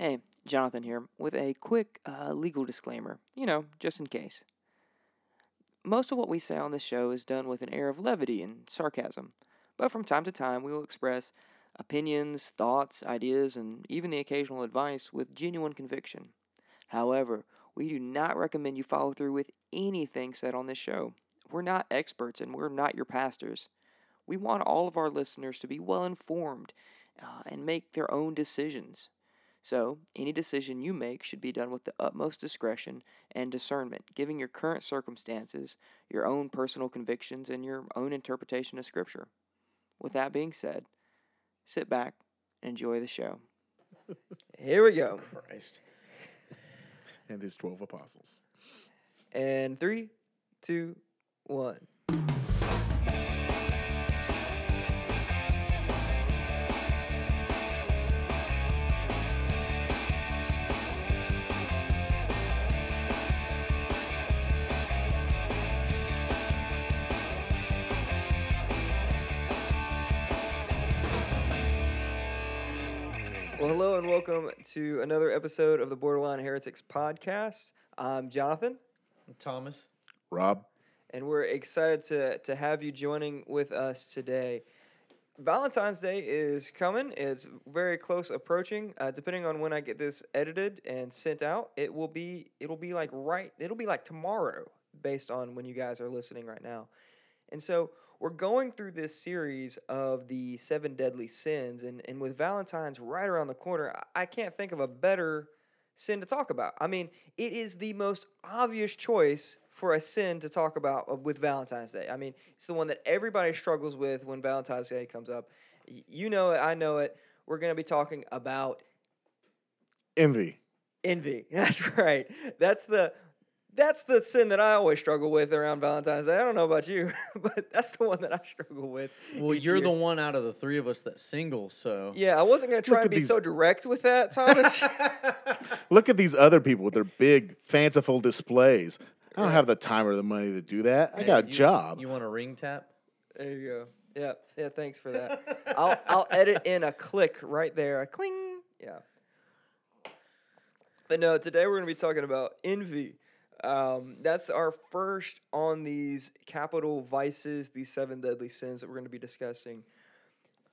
Hey, Jonathan here with a quick uh, legal disclaimer, you know, just in case. Most of what we say on this show is done with an air of levity and sarcasm, but from time to time we will express opinions, thoughts, ideas, and even the occasional advice with genuine conviction. However, we do not recommend you follow through with anything said on this show. We're not experts and we're not your pastors. We want all of our listeners to be well informed uh, and make their own decisions. So, any decision you make should be done with the utmost discretion and discernment, giving your current circumstances, your own personal convictions, and your own interpretation of Scripture. With that being said, sit back and enjoy the show. Here we go. Christ. and his 12 apostles. And three, two, one. To another episode of the Borderline Heretics podcast. I'm Jonathan, I'm Thomas. Rob, and we're excited to, to have you joining with us today. Valentine's Day is coming. It's very close approaching. Uh, depending on when I get this edited and sent out, it will be it'll be like right it'll be like tomorrow based on when you guys are listening right now. And so we're going through this series of the seven deadly sins, and, and with Valentine's right around the corner, I- I can't think of a better sin to talk about. I mean, it is the most obvious choice for a sin to talk about uh, with Valentine's Day. I mean, it's the one that everybody struggles with when Valentine's Day comes up. You know it, I know it. We're going to be talking about envy. envy. That's right. That's the that's the sin that I always struggle with around Valentine's Day. I don't know about you, but that's the one that I struggle with. Well, you're year. the one out of the three of us that's single, so Yeah, I wasn't going to try Look and at be so direct with that, Thomas. Look at these other people with their big, fanciful displays. I don't have the time or the money to do that. I Hey, got a you- job. You want a ring tap? there you go. Yeah, yeah. Thanks for that. I'll I'll edit in a click right there. A cling. Yeah. But no, today we're going to be talking about envy. Um, that's our first on these capital vices, these seven deadly sins that we're going to be discussing.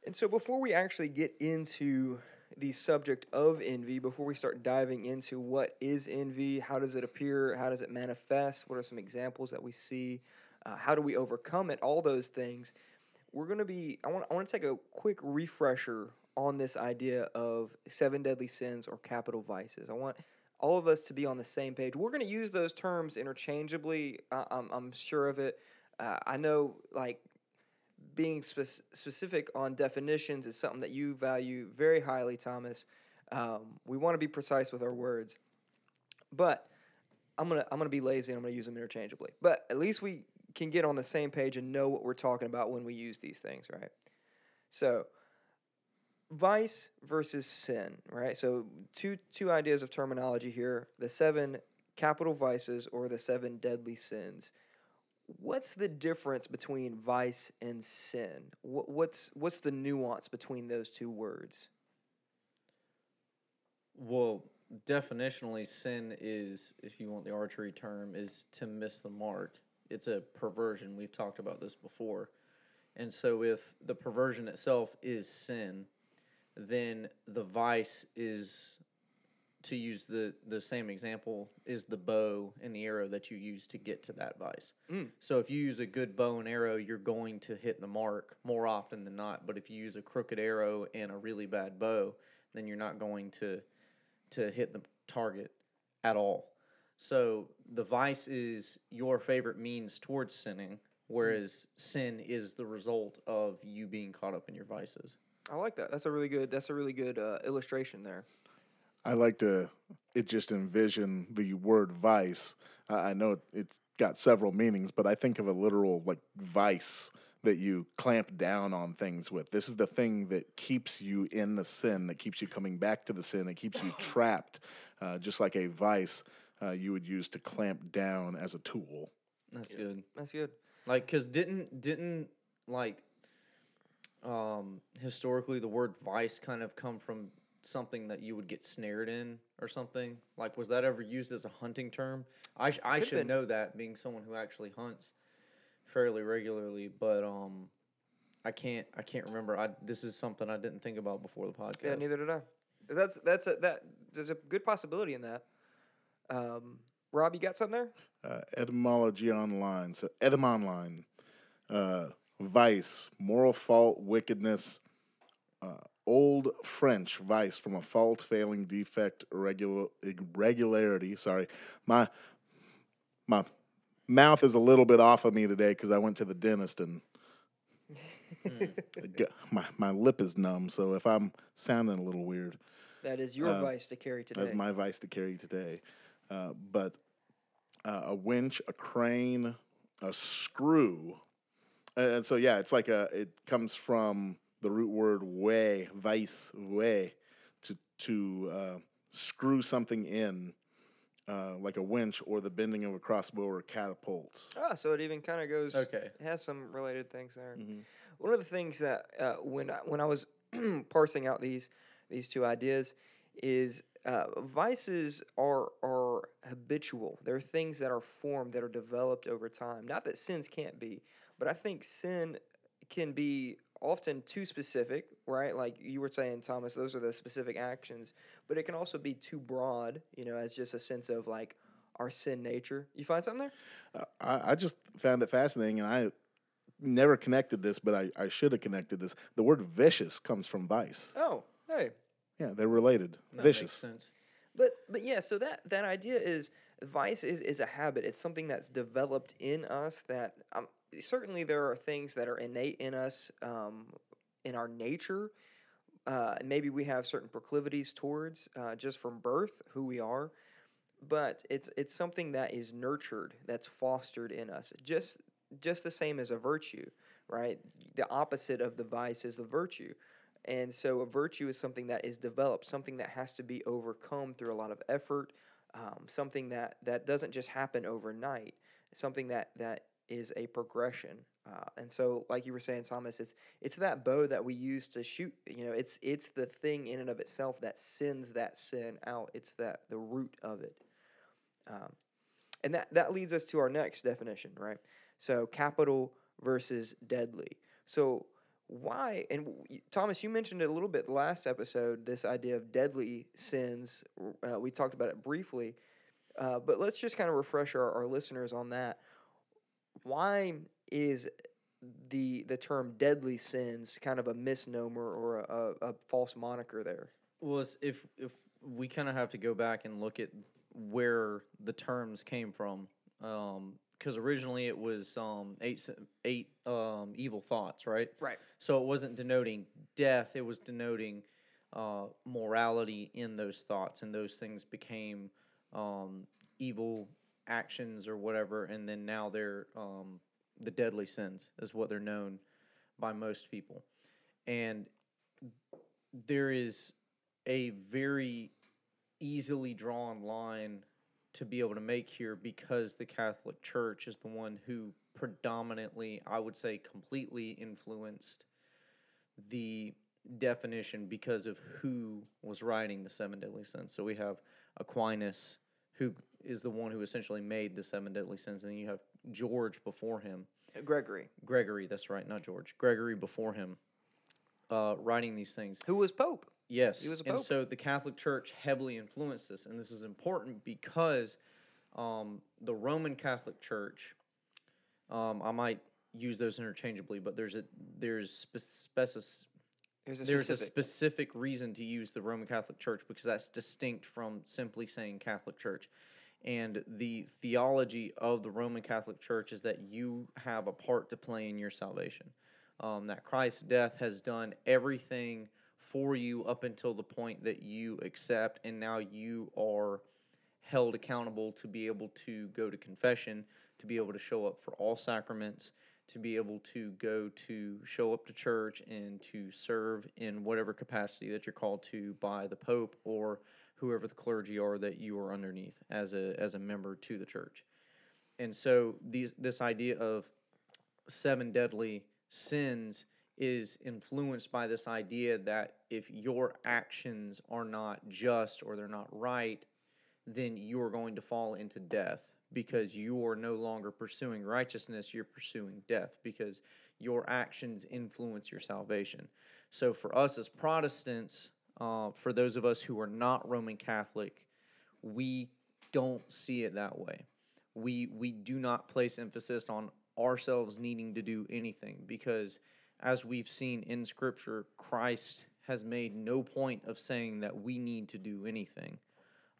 And so, before we actually get into the subject of envy, before we start diving into what is envy, how does it appear, how does it manifest, what are some examples that we see, uh, how do we overcome it, all those things, we're going to be, I want, I want to take a quick refresher on this idea of seven deadly sins or capital vices. I want all of us to be on the same page. We're going to use those terms interchangeably. I, I'm, I'm sure of it. Uh, I know, like, being spec- specific on definitions is something that you value very highly, Thomas. Um, we want to be precise with our words, but I'm gonna I'm gonna be lazy and I'm gonna use them interchangeably. But at least we can get on the same page and know what we're talking about when we use these things, right? So, vice versus sin, right? So two two ideas of terminology here: the seven capital vices or the seven deadly sins what's the difference between vice and sin? What, what's what's the nuance between those two words? Well, definitionally, sin is, if you want the archery term, is to miss the mark. It's a perversion. We've talked about this before. And so, if the perversion itself is sin, then the vice is, to use the, the same example, is the bow and the arrow that you use to get to that vice. Mm. So, if you use a good bow and arrow, you're going to hit the mark more often than not. But if you use a crooked arrow and a really bad bow, then you're not going to to hit the target at all. So the vice is your favorite means towards sinning, whereas sin is the result of you being caught up in your vices. I like that. That's a really good. That's a really good uh, illustration there. I like to it just envision the word vice. I I know it, it's got several meanings, but I think of a literal like vice that you clamp down on things with. This is the thing that keeps you in the sin, that keeps you coming back to the sin, that keeps you trapped, uh, just like a vice uh, you would use to clamp down as a tool. That's good. That's good. Like, cause didn't didn't like um historically the word vice kind of come from something that you would get snared in or something? Like, was that ever used as a hunting term? I sh- I Could've should been. know that, being someone who actually hunts fairly regularly, but um, I can't I can't remember. I this is something I didn't think about before the podcast. Yeah, neither did I. That's that's a, that. There's a good possibility in that. Um, Rob, you got something there? Uh, etymology online. So etymonline. Uh, vice, moral fault, wickedness. Uh, old French vice from a fault, failing, defect, irregular, irregularity. Sorry, my my mouth is a little bit off of me today because I went to the dentist and my my lip is numb. So if I'm sounding a little weird, That is your Uh, vice to carry today. that's my vice to carry today. Uh, but uh, a winch, a crane, a screw, and so yeah, it's like a. It comes from the root word way, vice, way, to to uh, screw something in, uh, like a winch or the bending of a crossbow or a catapult. Ah, so it even kind of goes. Okay. It has some related things there. Mhm. One of the things that uh, when I, when I was parsing out these these two ideas is uh, vices are are habitual. They're things that are formed that are developed over time. Not that sins can't be, but I think sin can be often too specific, right? Like you were saying, Thomas, those are the specific actions, but it can also be too broad, you know, as just a sense of like our sin nature. You find something there? Uh, I, I just found it fascinating, and I never connected this, but I, I should have connected this. The word vicious comes from vice. Oh, hey. Yeah, they're related. That vicious. makes sense. But but yeah, so that that idea is vice is is a habit. It's something that's developed in us. That um, certainly there are things that are innate in us, um, in our nature. Uh, maybe we have certain proclivities towards uh, just from birth who we are, but it's it's something that is nurtured, that's fostered in us. Just just the same as a virtue, right? The opposite of the vice is the virtue. And so a virtue is something that is developed, something that has to be overcome through a lot of effort, um, something that, that doesn't just happen overnight, something that, that is a progression. Uh, and so, like you were saying, Thomas, it's it's that bow that we use to shoot. You know, it's it's the thing in and of itself that sends that sin out. It's that the root of it. Um, and that that leads us to our next definition, right? So capital versus deadly. So why and thomas you mentioned it a little bit last episode this idea of deadly sins uh, we talked about it briefly uh, but let's just kind of refresh our, our listeners on that why is the the term deadly sins kind of a misnomer or a, a, a false moniker there Well, if if we kind of have to go back and look at where the terms came from, because originally it was um, eight eight um, evil thoughts, right? right So it wasn't denoting death; it was denoting uh, morality in those thoughts, and those things became um, evil actions or whatever, and then now they're um, the deadly sins, is what they're known by most people, and there is a very easily drawn line to be able to make here because the Catholic Church is the one who predominantly, I would say, completely influenced the definition because of who was writing the seven deadly sins. So we have Aquinas, who is the one who essentially made the seven deadly sins, and then you have George before him. gregory Gregory, that's right, not George. Gregory before him, uh, writing these things. who was pope Yes, he was a and pope. so the Catholic Church heavily influenced this, and this is important because um, the Roman Catholic Church, um, I might use those interchangeably, but there's a there's spe- specis- there's a there's a specific reason to use the Roman Catholic Church because that's distinct from simply saying Catholic Church. And the theology of the Roman Catholic Church is that you have a part to play in your salvation. Um, that Christ's death has done everything for you up until the point that you accept, and now you are held accountable to be able to go to confession, to be able to show up for all sacraments, to be able to go to show up to church and to serve in whatever capacity that you're called to by the Pope or whoever the clergy are that you are underneath as a as a member to the church. And so these this idea of seven deadly sins is influenced by this idea that if your actions are not just or they're not right, then you are going to fall into death because you are no longer pursuing righteousness, you're pursuing death because your actions influence your salvation. So, for us as Protestants, uh, for those of us who are not Roman Catholic, we don't see it that way. We we do not place emphasis on ourselves needing to do anything because as we've seen in scripture, Christ has made no point of saying that we need to do anything.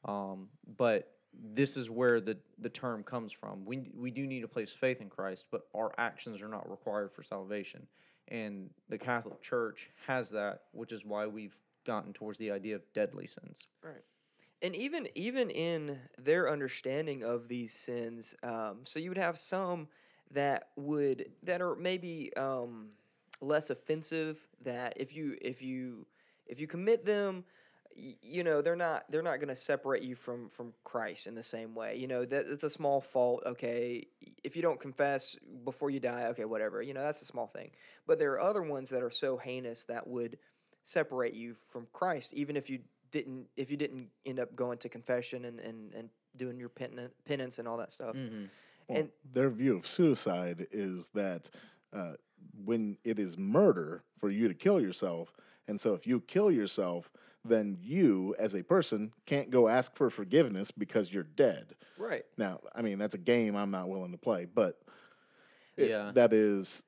Um, but this is where the, the term comes from. We, we do need to place faith in Christ, but our actions are not required for salvation. And the Catholic Church has that, which is why we've gotten towards the idea of deadly sins. Right. And even even in their understanding of these sins, um, so you would have some that would that are maybe um, less offensive. That if you if you if you commit them, you know they're not they're not going to separate you from from Christ in the same way. You know that it's a small fault. Okay, if you don't confess before you die, okay, whatever. You know that's a small thing. But there are other ones that are so heinous that would separate you from Christ, even if you didn't if you didn't end up going to confession and and, and doing your penance, penance and all that stuff. Mm-hmm. Well, And- their view of suicide is that uh, when it is murder for you to kill yourself, and so if you kill yourself, then you as a person can't go ask for forgiveness because you're dead. Right. Now, I mean that's a game I'm not willing to play, but it- Yeah. that is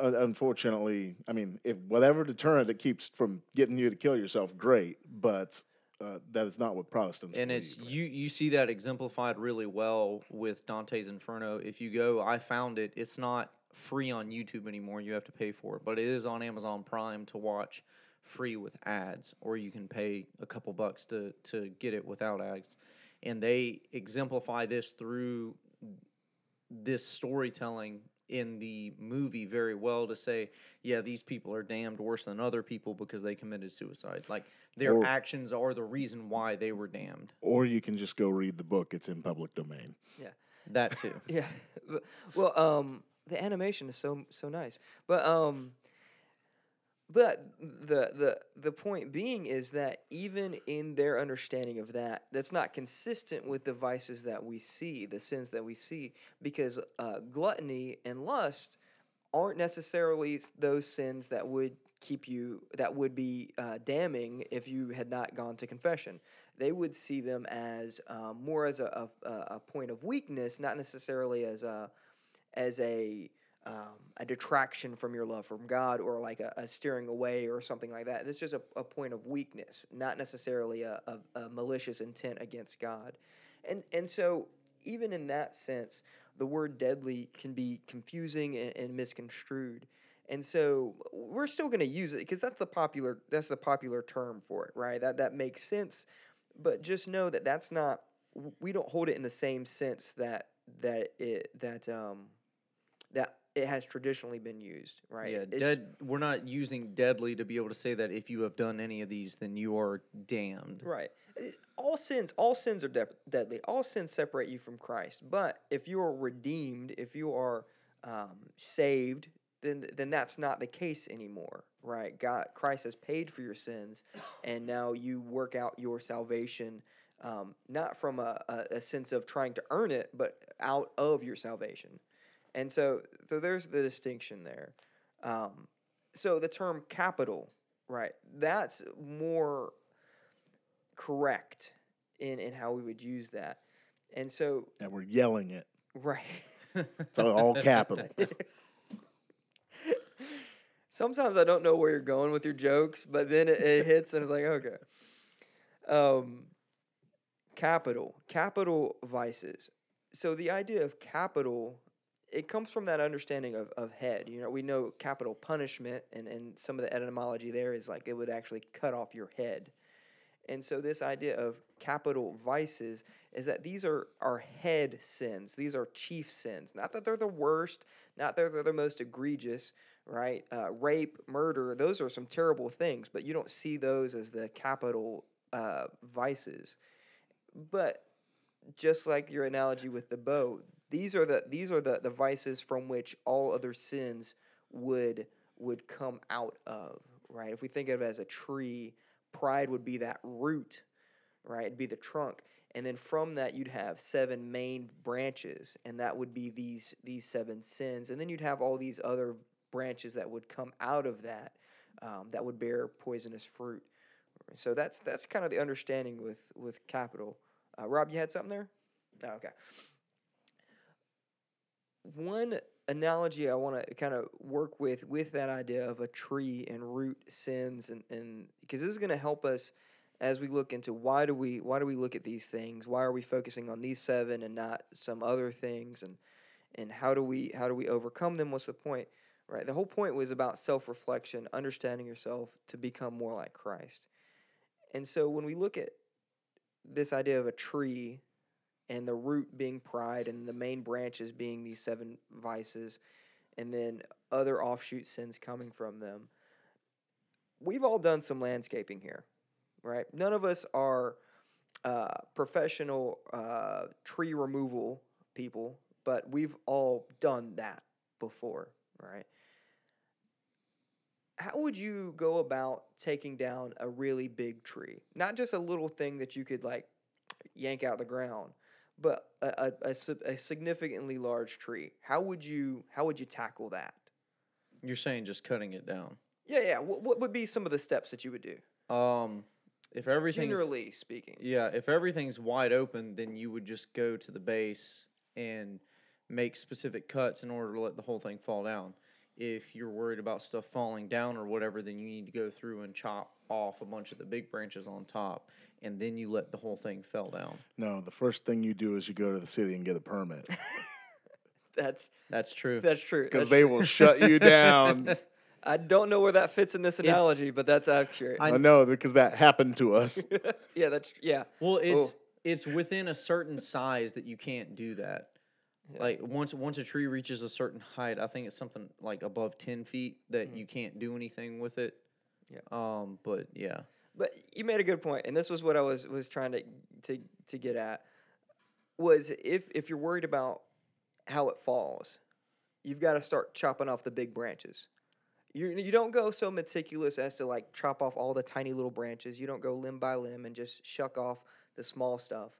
unfortunately. I mean, if whatever deterrent it keeps from getting you to kill yourself, great, but uh, that is not what Protestants. and it's believe. you you see that exemplified really well with Dante's Inferno. If you go, I found it. It's not free on YouTube anymore. You have to pay for it, but it is on Amazon Prime to watch free with ads, or you can pay a couple bucks to to get it without ads. And they exemplify this through this storytelling in the movie very well to say, yeah, these people are damned worse than other people because they committed suicide. Like their Or- actions are the reason why they were damned. Or you can just go read the book; it's in public domain. Yeah. That too. Yeah. well, um, the animation is so so nice, but um, but the the the point being is that even in their understanding of that, that's not consistent with the vices that we see, the sins that we see, because uh, gluttony and lust aren't necessarily those sins that would keep you that would be uh, damning if you had not gone to confession. They would see them as um, more as a, a, a point of weakness, not necessarily as a as a um, a detraction from your love from God or like a, a steering away or something like that. It's just a, a point of weakness, not necessarily a, a, a malicious intent against God. And and so even in that sense, the word deadly can be confusing and, and misconstrued. And so we're still going to use it because that's the popular that's the popular term for it, right? That that makes sense. But just know that that's not we don't hold it in the same sense that that it that um that it has traditionally been used, right? Yeah, It's- dead. We're not using deadly to be able to say that if you have done any of these, then you are damned. Right. Uh, All sins, all sins are de- deadly. All sins separate you from Christ. But if you are redeemed, if you are um, saved, then then that's not the case anymore, right? God, Christ has paid for your sins, and now you work out your salvation. Um, not from a, a, a sense of trying to earn it, but out of your salvation. And so, so there's the distinction there. Um, so the term capital, right? That's more correct in, in how we would use that. And so, And we're yelling it. right. It's all- capital. Sometimes I don't know where you're going with your jokes, but then it, it hits and it's like, okay. Um, capital, capital vices. So the idea of capital, it comes from that understanding of, of head. You know, we know capital punishment, and, and some of the etymology there is like it would actually cut off your head. And so this idea of capital vices is that these are are head sins. These are chief sins. Not that they're the worst, not that they're the most egregious, right? Uh, rape, murder, those are some terrible things, but you don't see those as the capital uh, vices. But just like your analogy with the bow, these are the these are the, the vices from which all other sins would would come out of, right? If we think of it as a tree, pride would be that root, right? It'd be the trunk. And then from that you'd have seven main branches, and that would be these these seven sins. And then you'd have all these other branches that would come out of that um, that would bear poisonous fruit. So that's that's kind of the understanding with with capital. Uh, Rob, you had something there? Oh, okay. One analogy I want to kind of work with with that idea of a tree and root sins and and because this is going to help us as we look into why do we why do we look at these things? Why are we focusing on these seven and not some other things? And and how do we how do we overcome them? What's the point right? The whole point was about self-reflection understanding yourself to become more like Christ. And so when we look at this idea of a tree and the root being pride and the main branches being these seven vices and then other offshoot sins coming from them. We've all done some landscaping here right? None of us are uh, professional uh, tree removal people but we've all done that before right? How would you go about taking down a really big tree? Not just a little thing that you could like yank out the ground but a, a, a, a significantly large tree. How would you how would you tackle that? You're saying just cutting it down. yeah yeah. What, what would be some of the steps that you would do? Um, if everything's generally speaking. Yeah, if everything's wide open, then you would just go to the base and make specific cuts in order to let the whole thing fall down. If you're worried about stuff falling down or whatever, then you need to go through and chop off a bunch of the big branches on top, and then you let the whole thing fell down. No, the first thing you do is you go to the city and get a permit that's That's true. that's true because they true. will shut you down. i don't know where that fits in this analogy but that's accurate I- I know because that happened to us. yeah that's yeah Well, it's it's within a certain size that you can't do that. Like once once a tree reaches a certain height, I think it's something like above ten feet that hmm. you can't do anything with it. Yeah. Um. But yeah. But you made a good point, and this was what I was was trying to to to get at was if if you're worried about how it falls, you've got to start chopping off the big branches. You you don't go so meticulous as to like chop off all the tiny little branches. You don't go limb by limb and just shuck off the small stuff.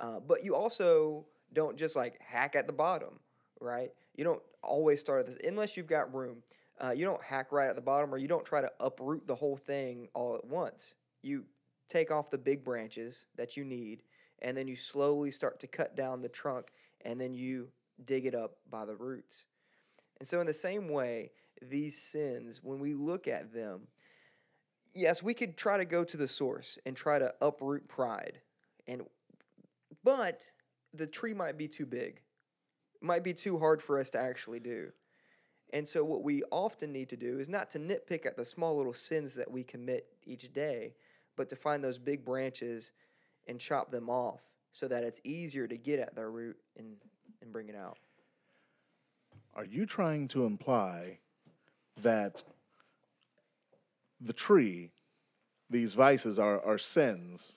Uh, but you also don't just like hack at the bottom, right? You don't always start at this unless you've got room. Uh, you don't hack right at the bottom, or you don't try to uproot the whole thing all at once. You take off the big branches that you need, and then you slowly start to cut down the trunk, and then you dig it up by the roots. And so, in the same way, these sins, when we look at them, yes, we could try to go to the source and try to uproot pride, and but the tree might be too big, might be too hard for us to actually do. And so, what we often need to do is not to nitpick at the small little sins that we commit each day, but to find those big branches and chop them off so that it's easier to get at their root and, and bring it out. Are you trying to imply that the tree, these vices are, are sins?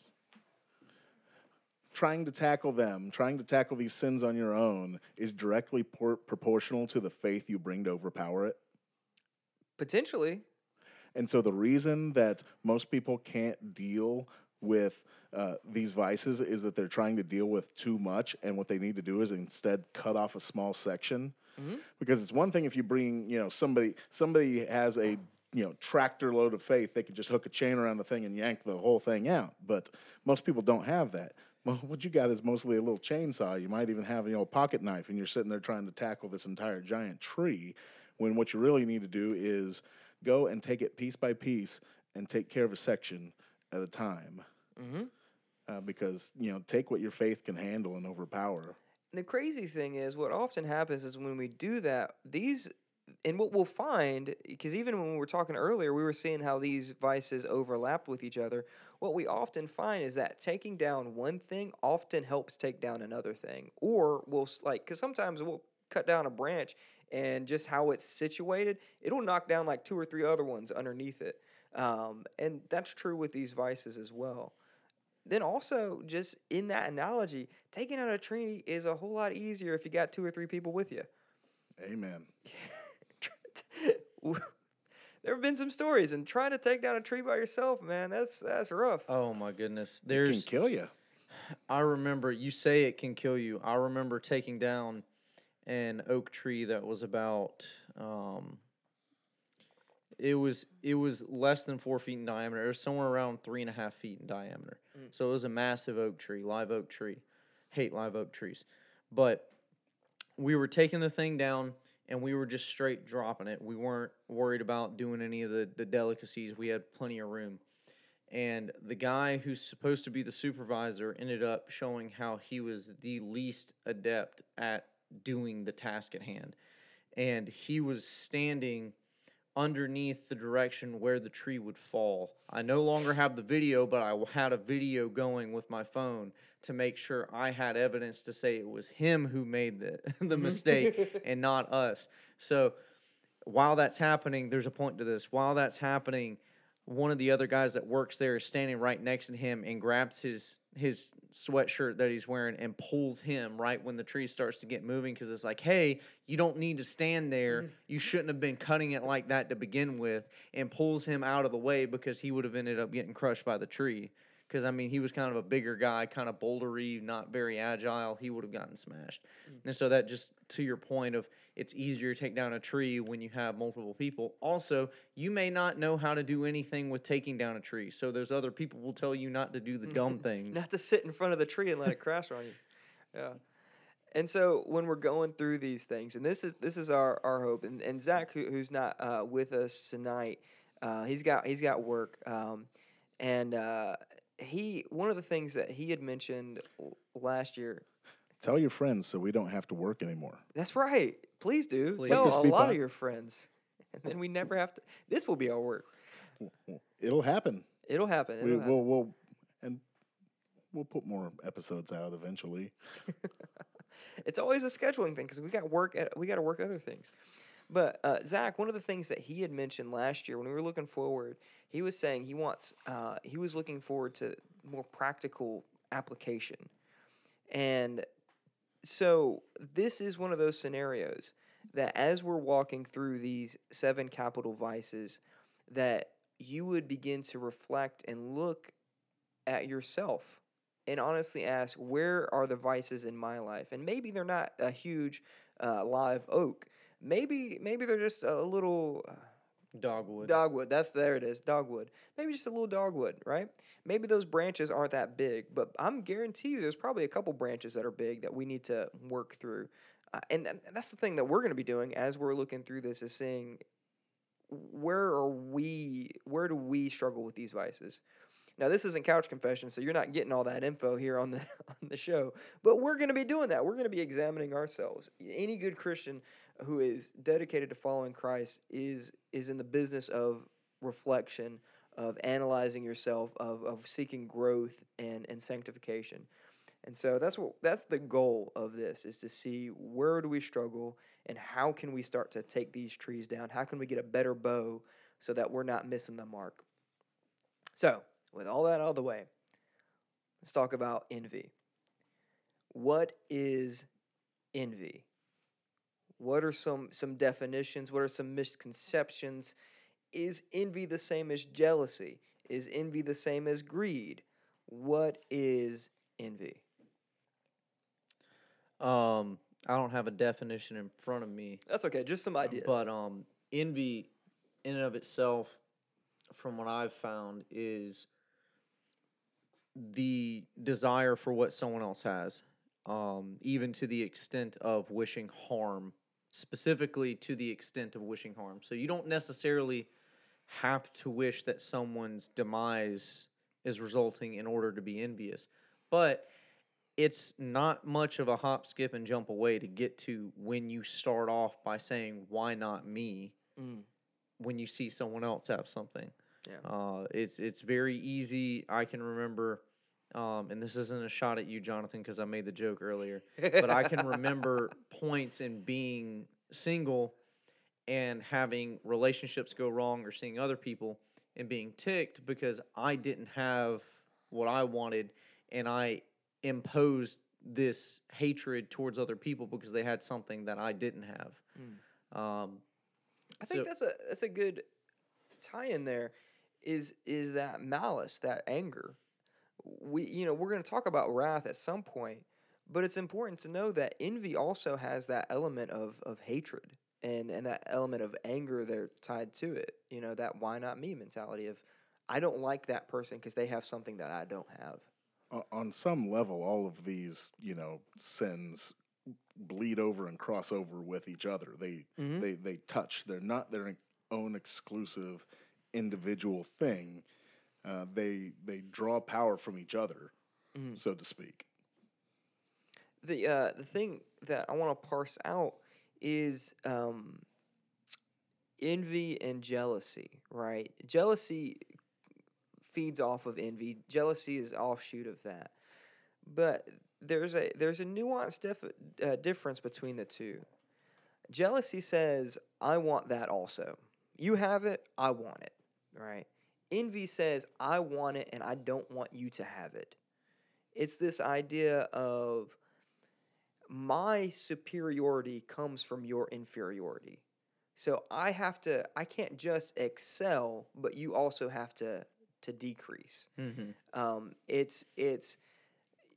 Trying to tackle them, trying to tackle these sins on your own, is directly por- proportional to the faith you bring to overpower it. Potentially, And so the reason that most people can't deal with uh, these vices is that they're trying to deal with too much, and what they need to do is instead cut off a small section. Because it's one thing if you bring, you know, somebody somebody has a you know tractor load of faith, they can just hook a chain around the thing and yank the whole thing out. But most people don't have that. Well, what you got is mostly a little chainsaw. You might even have you know a pocket knife, and you're sitting there trying to tackle this entire giant tree. When what you really need to do is go and take it piece by piece and take care of a section at a time. Mhm. Uh, because you know, take what your faith can handle and overpower. The crazy thing is, what often happens is when we do that, these, and what we'll find, because even when we were talking earlier, we were seeing how these vices overlap with each other. What we often find is that taking down one thing often helps take down another thing. Or we'll, like, because sometimes we'll cut down a branch and just how it's situated, it'll knock down like two or three other ones underneath it. Um, and that's true with these vices as well then also just in that analogy, taking out a tree is a whole lot easier if you got two or three people with you. Amen. there have been some stories, and trying to take down a tree by yourself, man, that's that's rough. Oh my goodness. It can kill you. I remember you say it can kill you. I remember taking down an oak tree that was about um it was it was less than four feet in diameter. It was somewhere around three and a half feet in diameter. So it was a massive oak tree, live oak tree. Hate live oak trees. But we were taking the thing down and we were just straight dropping it. We weren't worried about doing any of the, the delicacies. We had plenty of room and the guy who's supposed to be the supervisor ended up showing how he was the least adept at doing the task at hand and he was standing underneath the direction where the tree would fall. I no longer have the video but i had a video going with my phone to make sure i had evidence to say it was him who made the, the mm-hmm. mistake and not us. So while that's happening, there's a point to this. While that's happening, one of the other guys that works there is standing right next to him and grabs his his sweatshirt that he's wearing and pulls him right when the tree starts to get moving because it's like, hey, you don't need to stand there. Mm-hmm. You shouldn't have been cutting it like that to begin with, and pulls him out of the way because he would have ended up getting crushed by the tree. Because I mean, he was kind of a bigger guy, kind of bouldery, not very agile. He would have gotten smashed. And so that just to your point of it's easier to take down a tree when you have multiple people. Also, you may not know how to do anything with taking down a tree. So there's other people will tell you not to do the dumb things. Not to sit in front of the tree and let it crash on you. Yeah. And so when we're going through these things, and this is this is our, our hope, and, and Zach, who, who's not uh, with us tonight, uh, he's got he's got work, um, and uh, he one of the things that he had mentioned l- last year. Tell your friends so we don't have to work anymore. That's right. Please do Please. tell a lot bump. of your friends, and then we never have to. This will be our work. It'll happen. It'll happen. It'll We happen. will we'll and we'll put more episodes out eventually. it's always a scheduling thing because we got work at we got to work other things. But uh, Zach, one of the things that he had mentioned last year when we were looking forward, he was saying he wants uh, he was looking forward to more practical application, and so this is one of those scenarios that as we're walking through these seven capital vices, that you would begin to reflect and look at yourself and honestly ask, where are the vices in my life? And maybe they're not a huge uh, live oak. Maybe maybe they're just a little uh, Dogwood. dogwood. That's there it is, dogwood. Maybe just a little dogwood, right? Maybe those branches aren't that big, but I'm guarantee you there's probably a couple branches that are big that we need to work through. Uh, and, th- that's the thing that we're going to be doing as we're looking through this is seeing where are we where do we struggle with these vices now this isn't couch confession so you're not getting all that info here on the on the show but we're going to be doing that we're going to be examining ourselves any good christian who is dedicated to following christ is is in the business of reflection of analyzing yourself of, of seeking growth and and sanctification and so that's what that's the goal of this is to see where do we struggle and how can we start to take these trees down? How can we get a better bow so that we're not missing the mark? So, with all that out of the way, let's talk about envy. What is envy? What are some some definitions? What are some misconceptions? Is envy the same as jealousy? Is envy the same as greed? What is envy? Um, I don't have a definition in front of me, That's okay, just some ideas. but um, envy, in and of itself, from what I've found, is the desire for what someone else has, um, even to the extent of wishing harm, specifically to the extent of wishing harm. So you don't necessarily have to wish that someone's demise is resulting in order to be envious, but it's not much of a hop, skip, and jump away to get to when you start off by saying, "Why not me?" Mm. When you see someone else have something, Yeah. uh, it's it's very easy. I can remember, um, and this isn't a shot at you, Jonathan, because I made the joke earlier. but I can remember points in being single and having relationships go wrong or seeing other people and being ticked because I didn't have what I wanted and I imposed this hatred towards other people because they had something that I didn't have. Um, I think So- that's a that's a good tie in there is is that malice, that anger. We you know, we're going to talk about wrath at some point, but it's important to know that envy also has that element of of hatred and and that element of anger there tied to it. You know, that why not me mentality of I don't like that person because they have something that I don't have. On some level, all of these, you know, sins bleed over and cross over with each other. They Mhm. they they touch. They're not their own exclusive individual thing. Uh, they they draw power from each other, Mhm. so to speak. the uh, the thing that I want to parse out is um, envy and jealousy. Right, jealousy feeds off of envy. Jealousy is offshoot of that, but there's a there's a nuanced dif- uh, difference between the two. Jealousy says, "I want that also. You have it, I want it." Right. Envy says, "I want it, and I don't want you to have it." It's this idea of my superiority comes from your inferiority. So I have to I can't just excel, but you also have to to decrease. Mm-hmm. Um, it's it's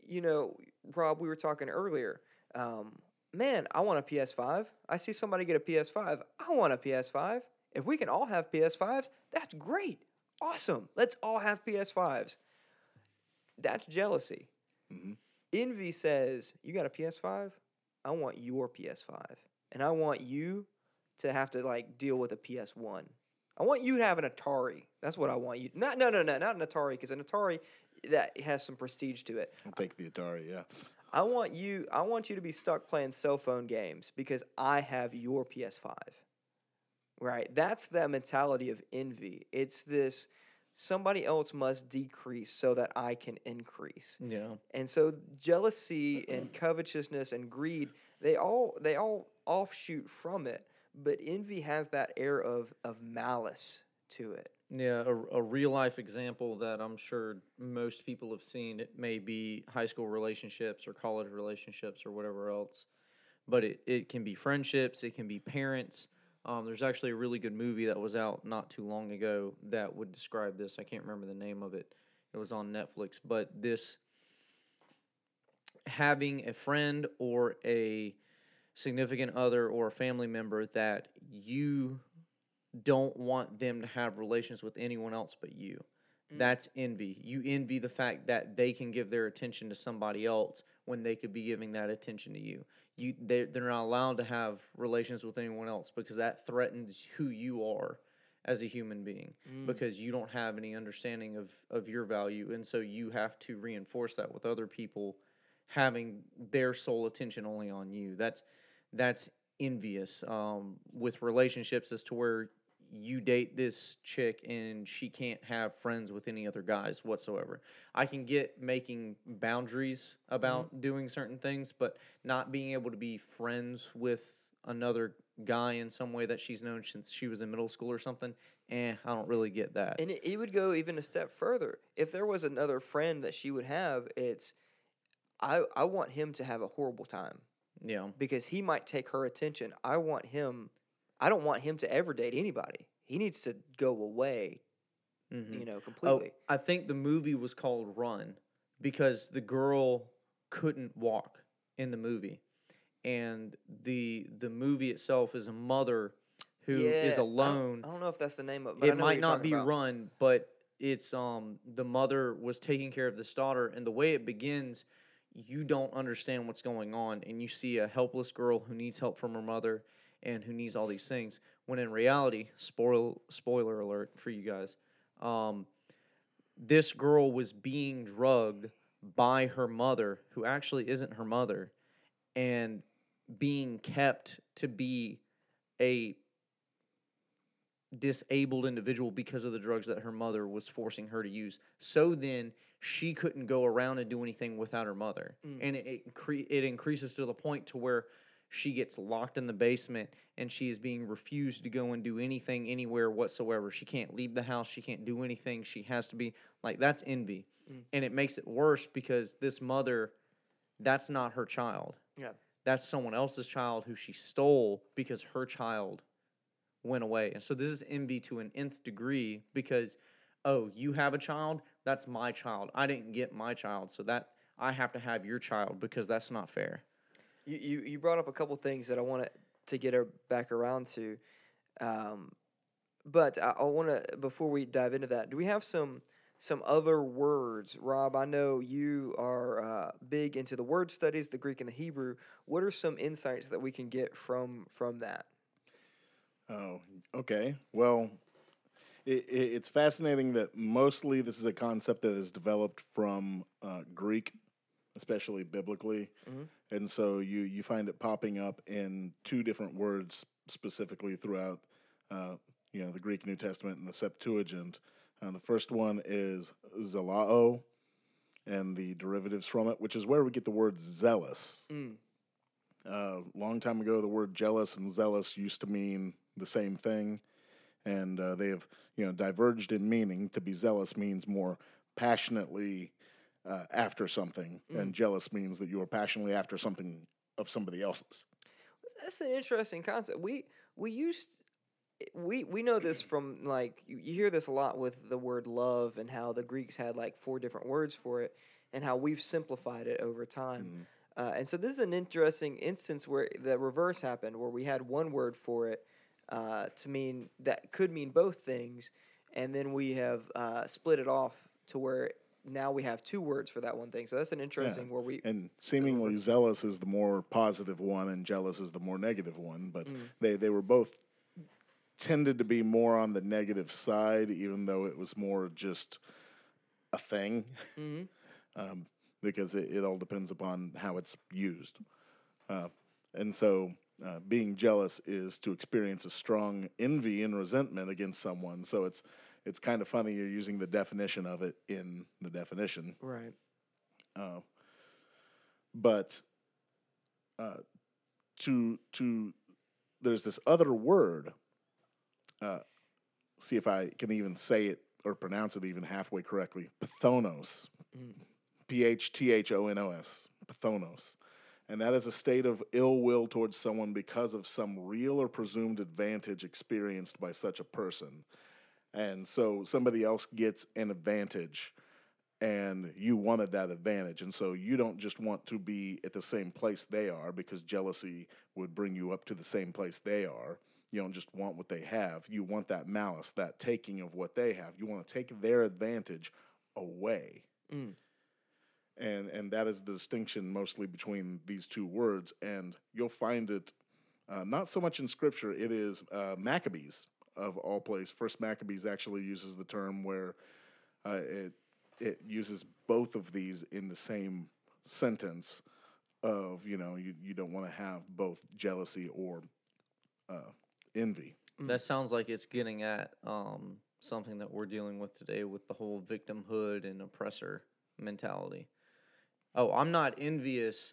you know, Rob, we were talking earlier. Um, man, I want a PS5. I see somebody get a PS5. I want a PS5. If we can all have PS5s, that's great. Awesome. Let's all have PS5s. That's jealousy. Mhm. Envy says, You got a PS5? I want your PS5. And I want you to have to like deal with a PS1. I want you to have an Atari. That's what I want you. Not no no no, not an Atari because an Atari that has some prestige to it. I'll take the Atari. Yeah. I want you I want you to be stuck playing cell phone games because I have your PS5. Right? That's that mentality of envy. It's this somebody else must decrease so that I can increase. Yeah. And so jealousy and covetousness and greed, they all they all offshoot from it, but envy has that air of of malice to it. Yeah, a, a real life example that I'm sure most people have seen. It may be high school relationships or college relationships or whatever else, but it, it can be friendships, it can be parents. Um, there's actually a really good movie that was out not too long ago that would describe this. I can't remember the name of it. It was on Netflix, but this having a friend or a significant other or a family member that you don't want them to have relations with anyone else but you. Mm. That's envy. You envy the fact that they can give their attention to somebody else when they could be giving that attention to you. You they they're not allowed to have relations with anyone else because that threatens who you are as a human being Mm. because you don't have any understanding of of your value and so you have to reinforce that with other people having their sole attention only on you. That's that's envious um, with relationships as to where you date this chick and she can't have friends with any other guys whatsoever. I can get making boundaries about doing certain things, but not being able to be friends with another guy in some way that she's known since she was in middle school or something. Eh, I don't really get that. And it, it would go even a step further. If there was another friend that she would have, it's I I want him to have a horrible time yeah. because he might take her attention. I want him I don't want him to ever date anybody. He needs to go away, mhm. you know, Oh, completely. I think the movie was called Run because the girl couldn't walk in the movie, and the the movie itself is a mother who is Yeah, I don't- alone. I don't, know if that's the name of It might not be about. Run, but it's um the mother was taking care of this daughter, and the way it begins, you don't understand what's going on, and you see a helpless girl who needs help from her mother and who needs all these things. When in reality, spoil spoiler alert for you guys, um, this girl was being drugged by her mother, who actually isn't her mother, and being kept to be a disabled individual because of the drugs that her mother was forcing her to use. So then she couldn't go around and do anything without her mother. Mm. And it it, incre- it increases to the point to where she gets locked in the basement and she is being refused to go and do anything anywhere whatsoever. She can't leave the house, she can't do anything. She has to be like that's envy. Mm. And it makes it worse because this mother that's not her child. Yeah. That's someone else's child who she stole because her child went away. And so this is envy to an nth degree because, oh, you have a child, that's my child. I didn't get my child, so that I have to have your child because that's not fair. You you, you brought up a couple things that I want to get her back around to, um, but I, I want to before we dive into that. Do we have some some other words, Rob? I know you are uh, big into the word studies, the Greek and the Hebrew. What are some insights that we can get from from that? Oh, okay. Well, it, it, it's fascinating that mostly this is a concept that is developed from uh, Greek, especially biblically, Mhm. and so you you find it popping up in two different words specifically throughout, uh, you know, the Greek New Testament and the Septuagint. Uh, the first one is zelao, and the derivatives from it, which is where we get the word zealous. Mm. Uh, long time ago, the word jealous and zealous used to mean the same thing, and uh, they have you know diverged in meaning. To be zealous means more passionately uh, after something, and jealous means that you are passionately after something of somebody else's. That's an interesting concept. We we used we we know this from like you, you hear this a lot with the word love and how the Greeks had like four different words for it and how we've simplified it over time. Uh, and so this is an interesting instance where the reverse happened, where we had one word for it uh, to mean that could mean both things, and then we have uh, split it off to where now we have two words for that one thing. So that's an interesting where we And seemingly zealous is the more positive one, and jealous is the more negative one. But they, they were both tended to be more on the negative side, even though it was more just a thing, um, because it, it all depends upon how it's used. Uh, and so, uh, being jealous is to experience a strong envy and resentment against someone. So it's it's kind of funny you're using the definition of it in the definition. right. Uh, but uh, to to there's this other word. Uh, see if I can even say it or pronounce it even halfway correctly. Pathonos, P H T H O N O S, pathonos, and that is a state of ill will towards someone because of some real or presumed advantage experienced by such a person. And so somebody else gets an advantage and you wanted that advantage. And so you don't just want to be at the same place they are because jealousy would bring you up to the same place they are. You don't just want what they have. You want that malice, that taking of what they have. You want to take their advantage away. Mm. And and that is the distinction mostly between these two words. And you'll find it uh, not so much in scripture. It is uh, Maccabees of all place. First Maccabees actually uses the term where uh, it it uses both of these in the same sentence of you know you, you don't want to have both jealousy or uh, envy That sounds like it's getting at um, something that we're dealing with today with the whole victimhood and oppressor mentality. Oh, I'm not envious.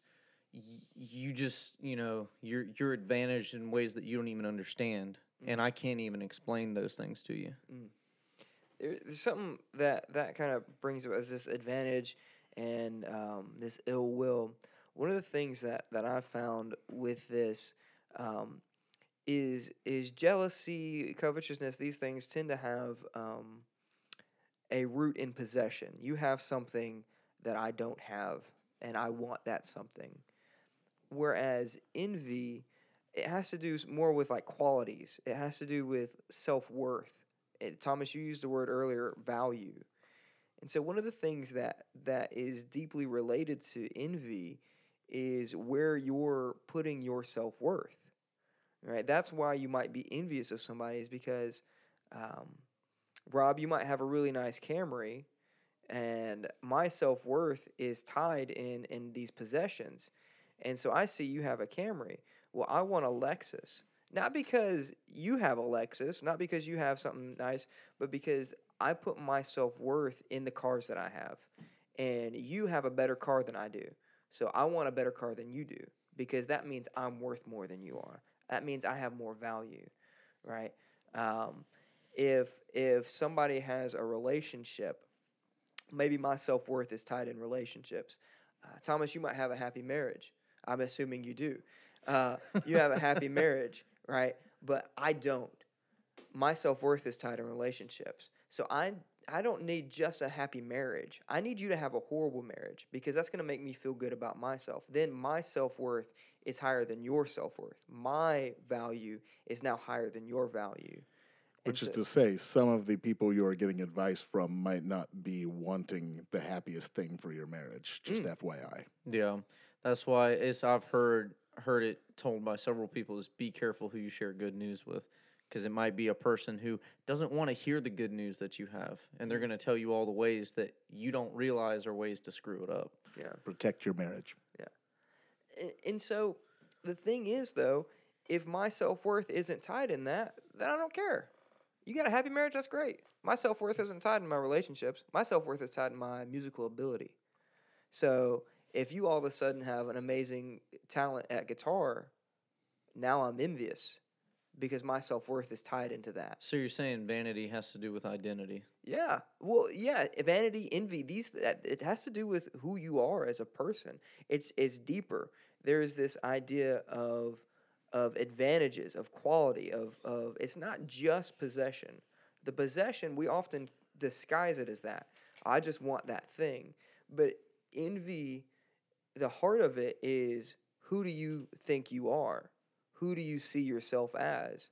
Y- you just, you know, you're you're advantaged in ways that you don't even understand, and I can't even explain those things to you. there, there's something that that kind of brings about this advantage and um, this ill will. One of the things that that I found with this um, is is jealousy, covetousness. These things tend to have um, a root in possession. You have something that I don't have, and I want that something. Whereas envy, it has to do more with like qualities. It has to do with self worth. Thomas, you used the word earlier, value. And so one of the things that that is deeply related to envy is where you're putting your self worth. Right. That's why you might be envious of somebody is because, um, Rob, you might have a really nice Camry, and my self worth is tied in in these possessions. And so I see you have a Camry. Well, I want a Lexus. Not because you have a Lexus, not because you have something nice, but because I put my self worth in the cars that I have. And you have a better car than I do. So I want a better car than you do because that means I'm worth more than you are. That means I have more value, right? Um, if if somebody has a relationship, maybe my self worth is tied in relationships. Uh, Thomas, you might have a happy marriage. I'm assuming you do. Uh, you have a happy marriage, right? But I don't. my self worth is tied in relationships. So I I don't need just a happy marriage. I need you to have a horrible marriage because that's going to make me feel good about myself. Then my self worth is higher than your self worth. My value is now higher than your value. And Which is so- to say, some of the people you are getting advice from might not be wanting the happiest thing for your marriage. Just Mm. FYI. Yeah, that's why it's I've heard heard it told by several people is be careful who you share good news with because it might be a person who doesn't want to hear the good news that you have and they're going to tell you all the ways that you don't realize are ways to screw it up. yeah. Protect your marriage. And, and so the thing is, though, if my self worth isn't tied in that, then I don't care. You got a happy marriage, that's great. My self worth isn't tied in my relationships. My self worth is tied in my musical ability. So if you all of a sudden have an amazing talent at guitar, now I'm envious because my self worth is tied into that. So you're saying vanity has to do with identity. Yeah. Well, yeah, vanity, envy, these it has to do with who you are as a person. It's it's deeper. There's this idea of of advantages, of quality, of of it's not just possession. The possession we often disguise it as that. I just want that thing. But envy, the heart of it is who do you think you are? Who do you see yourself as?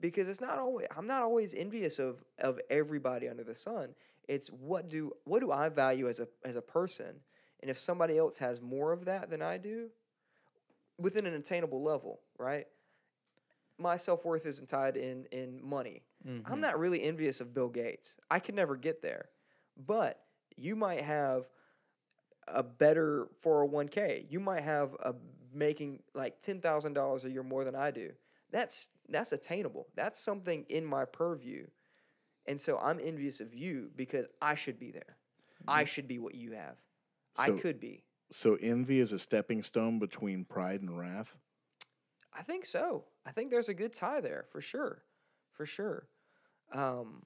because it's not always I'm not always envious of of everybody under the sun. It's what do what do I value as a as a person? And if somebody else has more of that than I do, within an attainable level, right? My self worth isn't tied in in money. I'm mm-hmm. not really envious of Bill Gates. I could never get there. But you might have a better 401k. You might have a making like $10,000 a year more than I do. That's that's attainable. That's something in my purview. And so I'm envious of you because I should be there. I should be what you have. I could be. So envy is a stepping stone between pride and wrath. I think so. I think there's a good tie there for sure. For sure. Um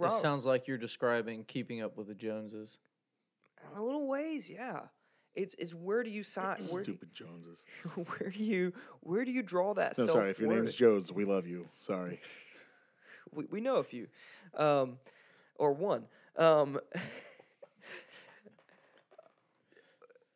It sounds like you're describing keeping up with the Joneses. In a little ways, yeah. It's it's where do you sign where do, Stupid Joneses. where do you where do you draw that No, sorry. If your name's Jones, we love you. Sorry. we, we know a few, um, or one. Um,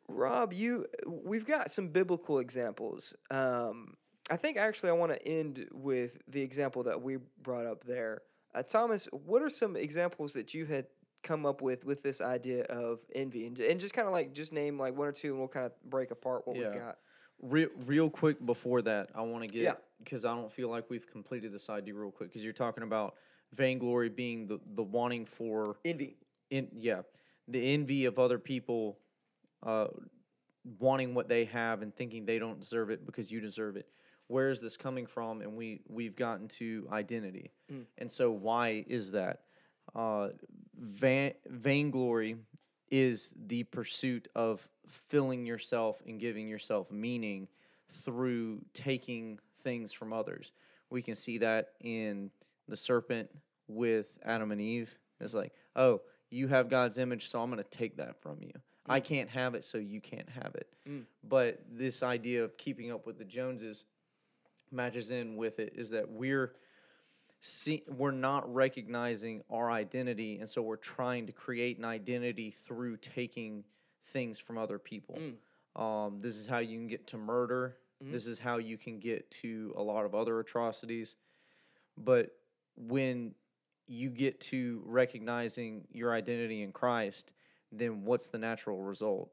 Rob, you we've got some biblical examples. Um, I think actually I want to end with the example that we brought up there. Uh, Thomas, what are some examples that you had come up with with this idea of envy, and, and just kind of like just name like one or two, and we'll kind of break apart what Yeah. we've got. Real, real quick before that, I want to get Yeah. because I don't feel like we've completed this idea real quick because you're talking about vainglory being the the wanting for Envy. in yeah the envy of other people uh, wanting what they have and thinking they don't deserve it because you deserve it where is this coming from and we we've gotten to identity Mm. and so why is that uh, van, vainglory is the pursuit of filling yourself and giving yourself meaning through taking things from others. We can see that in the serpent with adam and eve. It's like oh you have god's image so i'm going to take that from you. I can't have it so you can't have it. Mm. but this idea of keeping up with the joneses matches in with it is that we're see, we're not recognizing our identity and so we're trying to create an identity through taking things from other people. Um, this is how you can get to murder. This is how you can get to a lot of other atrocities. But when you get to recognizing your identity in christ then what's the natural result?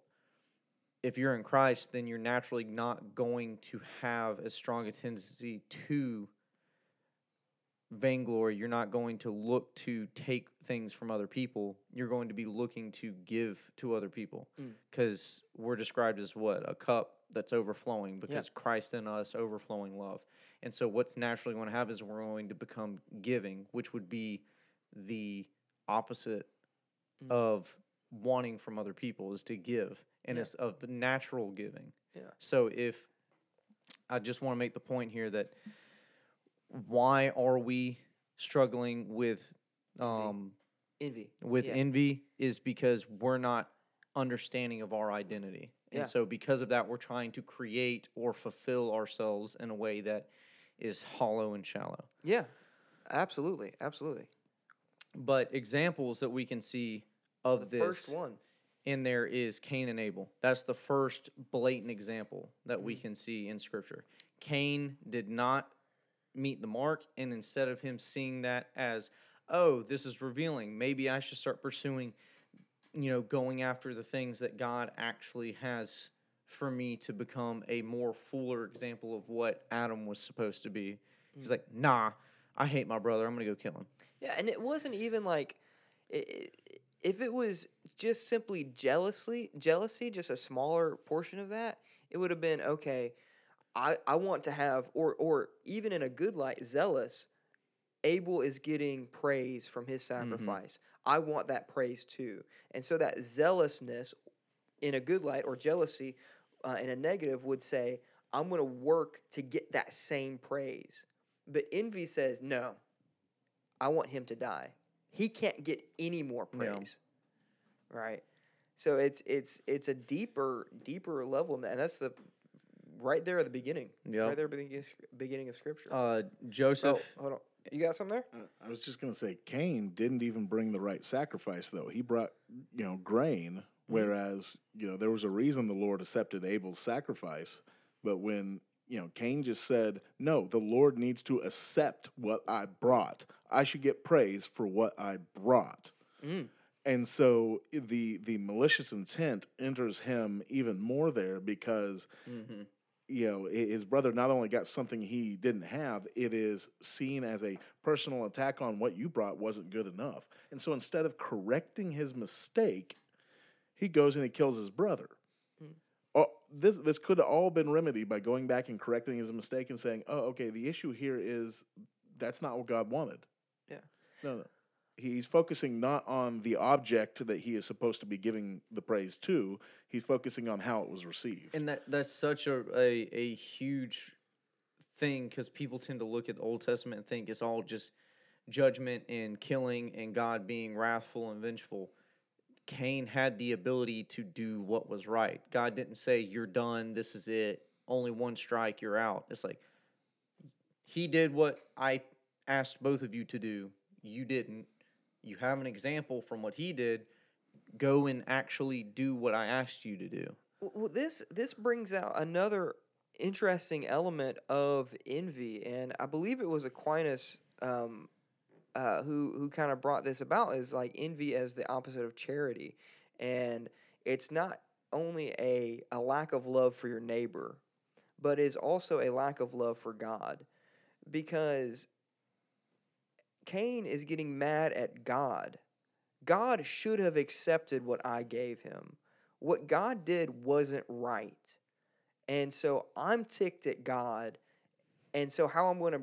If you're in Christ, then you're naturally not going to have as strong a tendency to vainglory. You're not going to look to take things from other people. You're going to be looking to give to other people Mm. because we're described as what? A cup that's overflowing because Christ in us, overflowing love. And so, what's naturally going to happen is we're going to become giving, which would be the opposite Mm. of wanting from other people is to give and Yeah. it's of natural giving Yeah. so if i just want to make the point here that why are we struggling with um Envy. with Yeah. envy is because we're not understanding of our identity and Yeah. so because of that we're trying to create or fulfill ourselves in a way that is hollow and shallow. Yeah, absolutely, absolutely. But examples that we can see of The this first one. in there is Cain and Abel. That's the first blatant example that we Mm. can see in Scripture. Cain did not meet the mark, and instead of him seeing that as, oh, this is revealing, maybe I should start pursuing, you know, going after the things that God actually has for me to become a more fuller example of what Adam was supposed to be. He's Mm. like, nah, I hate my brother. I'm going to go kill him. Yeah, and it wasn't even like i- i- if it was just simply jealousy, jealousy, just a smaller portion of that, it would have been okay. I, I want to have or or even in a good light, zealous. Abel is getting praise from his sacrifice. I want that praise too, and so that zealousness, in a good light or jealousy, uh, in a negative would say, I'm going to work to get that same praise. But envy says, no, I want him to die. He can't get any more praise. Right? So it's it's it's a deeper deeper level. And that's the right there at the beginning. Yep. Right there at the beginning, beginning of scripture. Uh, Joseph. oh, hold on. You got something there? Uh, I was just going to say, Cain didn't even bring the right sacrifice, though. He brought, you know, grain, whereas, you know, there was a reason the Lord accepted Abel's sacrifice. But when, you know, Cain just said, no, the Lord needs to accept what I brought. I should get praise for what I brought. Mm. And so the the malicious intent enters him even more there because mhm. You know his brother not only got something he didn't have it is seen as a personal attack on what you brought wasn't good enough and so instead of correcting his mistake he goes and he kills his brother Mm. oh, this this could have all been remedied by going back and correcting his mistake and saying oh okay the issue here is that's not what god wanted Yeah. no no he's focusing not on the object that he is supposed to be giving the praise to he's focusing on how it was received And that that's such a a, a huge thing because people tend to look at the Old Testament and think it's all just judgment and killing and God being wrathful and vengeful. Cain had the ability to do what was right. God didn't say you're done, this is it, only one strike, you're out. It's like he did what I asked both of you to do. You didn't. You have an example from what he did. Go and actually do what I asked you to do. Well, this this brings out another interesting element of envy, and I believe it was Aquinas um, uh, who who kind of brought this about. Is like envy as the opposite of charity, and it's not only a a lack of love for your neighbor, but is also a lack of love for God, because Cain is getting mad at God. God should have accepted what I gave him what God did wasn't right. And so I'm ticked at God. And so how I'm going to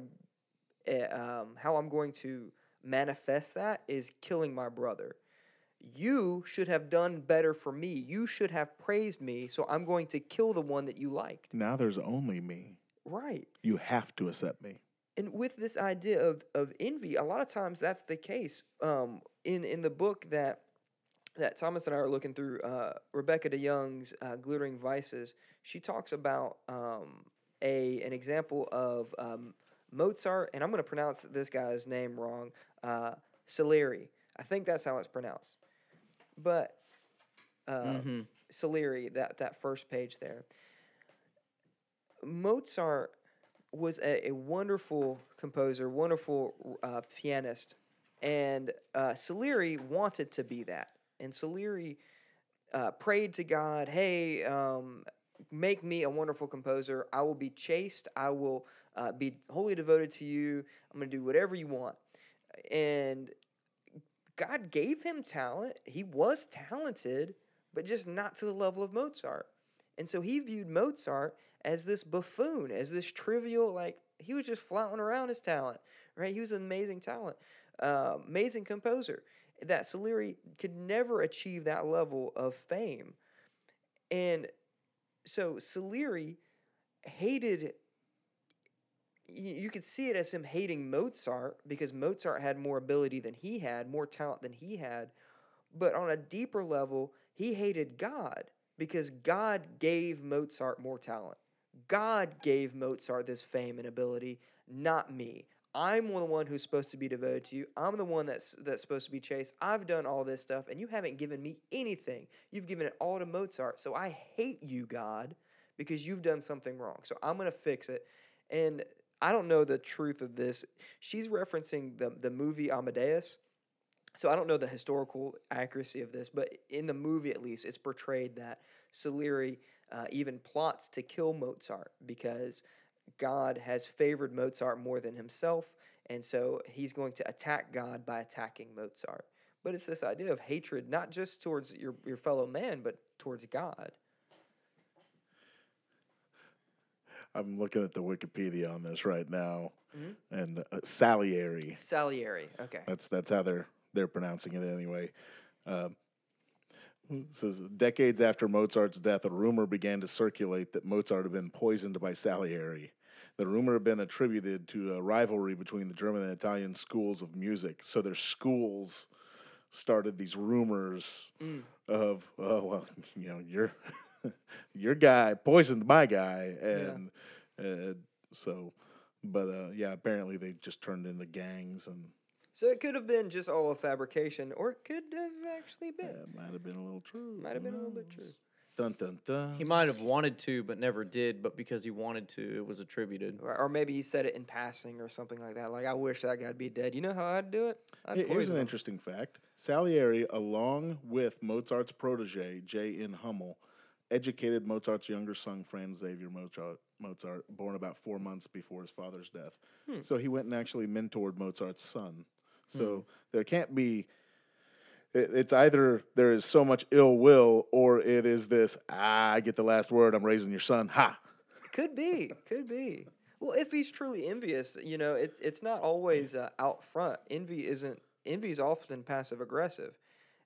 uh, um, how I'm going to manifest that is killing my brother. You should have done better for me. You should have praised me. So I'm going to kill the one that you liked. now there's only me Right. you have to accept me and with this idea of, of envy, a lot of times that's the case. Um, in in the book that that Thomas and I are looking through, uh, Rebecca DeYoung's uh, "Glittering Vices," she talks about um, a an example of um, Mozart, and I'm going to pronounce this guy's name wrong, uh, Salieri. I think that's how it's pronounced, but uh, Mm-hmm. Salieri, that that first page there. Mozart was a, a wonderful composer, wonderful uh, pianist, and uh, Salieri wanted to be that. And Salieri uh, prayed to God, "Hey, um, make me a wonderful composer. I will be chaste. I will uh, be wholly devoted to you. I'm going to do whatever you want." And God gave him talent. He was talented, but just not to the level of Mozart. And so he viewed Mozart as this buffoon, as this trivial, like he was just flaunting around his talent, right? He was an amazing talent, uh, amazing composer. That Salieri could never achieve that level of fame. And so Salieri hated, you, you could see it as him hating Mozart because Mozart had more ability than he had, more talent than he had. But on a deeper level, he hated God because God gave Mozart more talent. God gave Mozart this fame and ability, not me. I'm the one who's supposed to be devoted to you. I'm the one that's that's supposed to be chased. I've done all this stuff, and you haven't given me anything. You've given it all to Mozart. So I hate you, God, because you've done something wrong. So I'm gonna fix it. And I don't know the truth of this. She's referencing the the movie Amadeus. So I don't know the historical accuracy of this, but in the movie at least, it's portrayed that Salieri uh, even plots to kill Mozart because God has favored Mozart more than himself, and so he's going to attack God by attacking Mozart. But it's this idea of hatred, not just towards your, your fellow man, but towards God. I'm looking at the Wikipedia on this right now, and uh, Salieri. Salieri. Okay. That's that's how they're they're pronouncing it anyway. Um, it says decades after Mozart's death, a rumor began to circulate that Mozart had been poisoned by Salieri. The rumor had been attributed to a rivalry between the German and Italian schools of music. So their schools started these rumors of, oh well, you know, your your guy poisoned my guy, and uh, so, but uh, yeah, apparently they just turned into gangs and. So it could have been just all a fabrication, or it could have actually been. Yeah, might have been a little true. Might have been a little bit true. Dun dun dun. He might have wanted to, but never did. But because he wanted to, it was attributed. Or, or maybe he said it in passing or something like that. Like, I wish that guy'd be dead. You know how I'd do it? I'd Here- Here's poison an him. interesting fact. Salieri, along with Mozart's protege, J. N. Hummel, educated Mozart's younger son, Franz Xavier Mozart, Mozart, born about four months before his father's death. Hmm. So he went and actually mentored Mozart's son. So there can't be. it- It's either there is so much ill will, or it is this. Ah, I get the last word. I'm raising your son. Ha! Could be, could be. Well, if he's truly envious, you know, it's it's not always uh, out front. Envy isn't. Envy is often passive aggressive,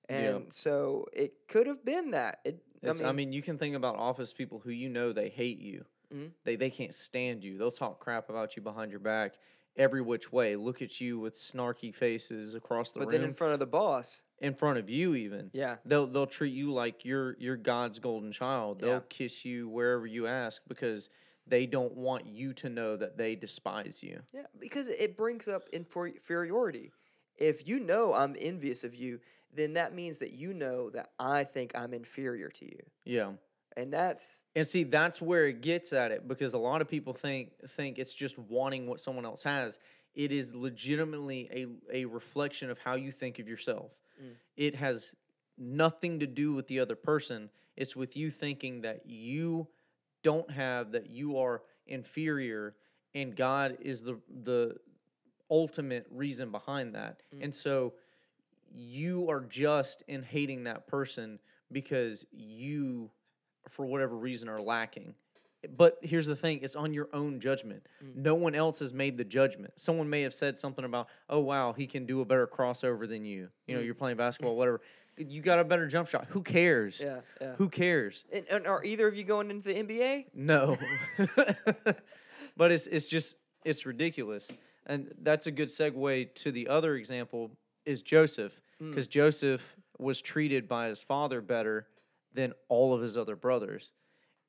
and so it could have been that. It, I mean, I mean, you can think about office people who you know they hate you. Mhm. They they can't stand you. They'll talk crap about you behind your back every which way. Look at you with snarky faces across the but room then in front of the boss, in front of you even. yeah, They'll they'll treat you like you're you're God's golden child. They'll Yeah. kiss you wherever you ask because they don't want you to know that they despise you. yeah, because it brings up inferiority. If you know I'm envious of you, then that means that you know that I think I'm inferior to you, Yeah. And that's And see, that's where it gets at it because a lot of people think think it's just wanting what someone else has. It is legitimately a, a reflection of how you think of yourself. Mm. It has nothing to do with the other person. It's with you thinking that you don't have that you are inferior and God is the the ultimate reason behind that. Mm. And so you are just in hating that person because you for whatever reason are lacking. But here's the thing, it's on your own judgment. Mm. No one else has made the judgment. Someone may have said something about, "Oh wow, he can do a better crossover than you." You know, Mm. you're playing basketball whatever. You got a better jump shot. Who cares? yeah, yeah. Who cares? And, and are either of you going into the NBA? No. but it's it's just it's ridiculous. And that's a good segue to the other example is Joseph because Joseph was treated by his father better than all of his other brothers.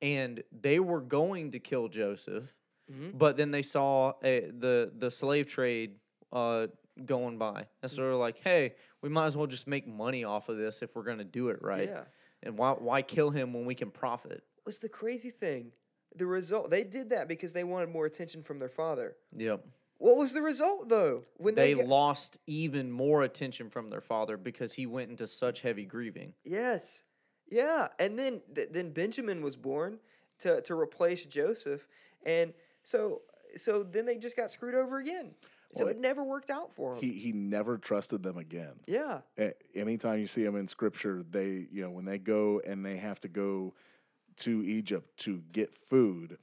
And they were going to kill Joseph, Mhm. but then they saw a, the the slave trade uh, going by. And so they're like, "Hey, we might as well just make money off of this if we're going to do it right. Yeah. And why why kill him when we can profit?" was the crazy thing. The result they did that because they wanted more attention from their father. Yep. What was the result though? When they, they get- lost even more attention from their father because he went into such heavy grieving. yes, yeah, and then th- then Benjamin was born to to replace Joseph, and so so then they just got screwed over again. So Well, it never worked out for him. He he never trusted them again. yeah, anytime you see them in scripture, they you know when they go and they have to go to Egypt to get food,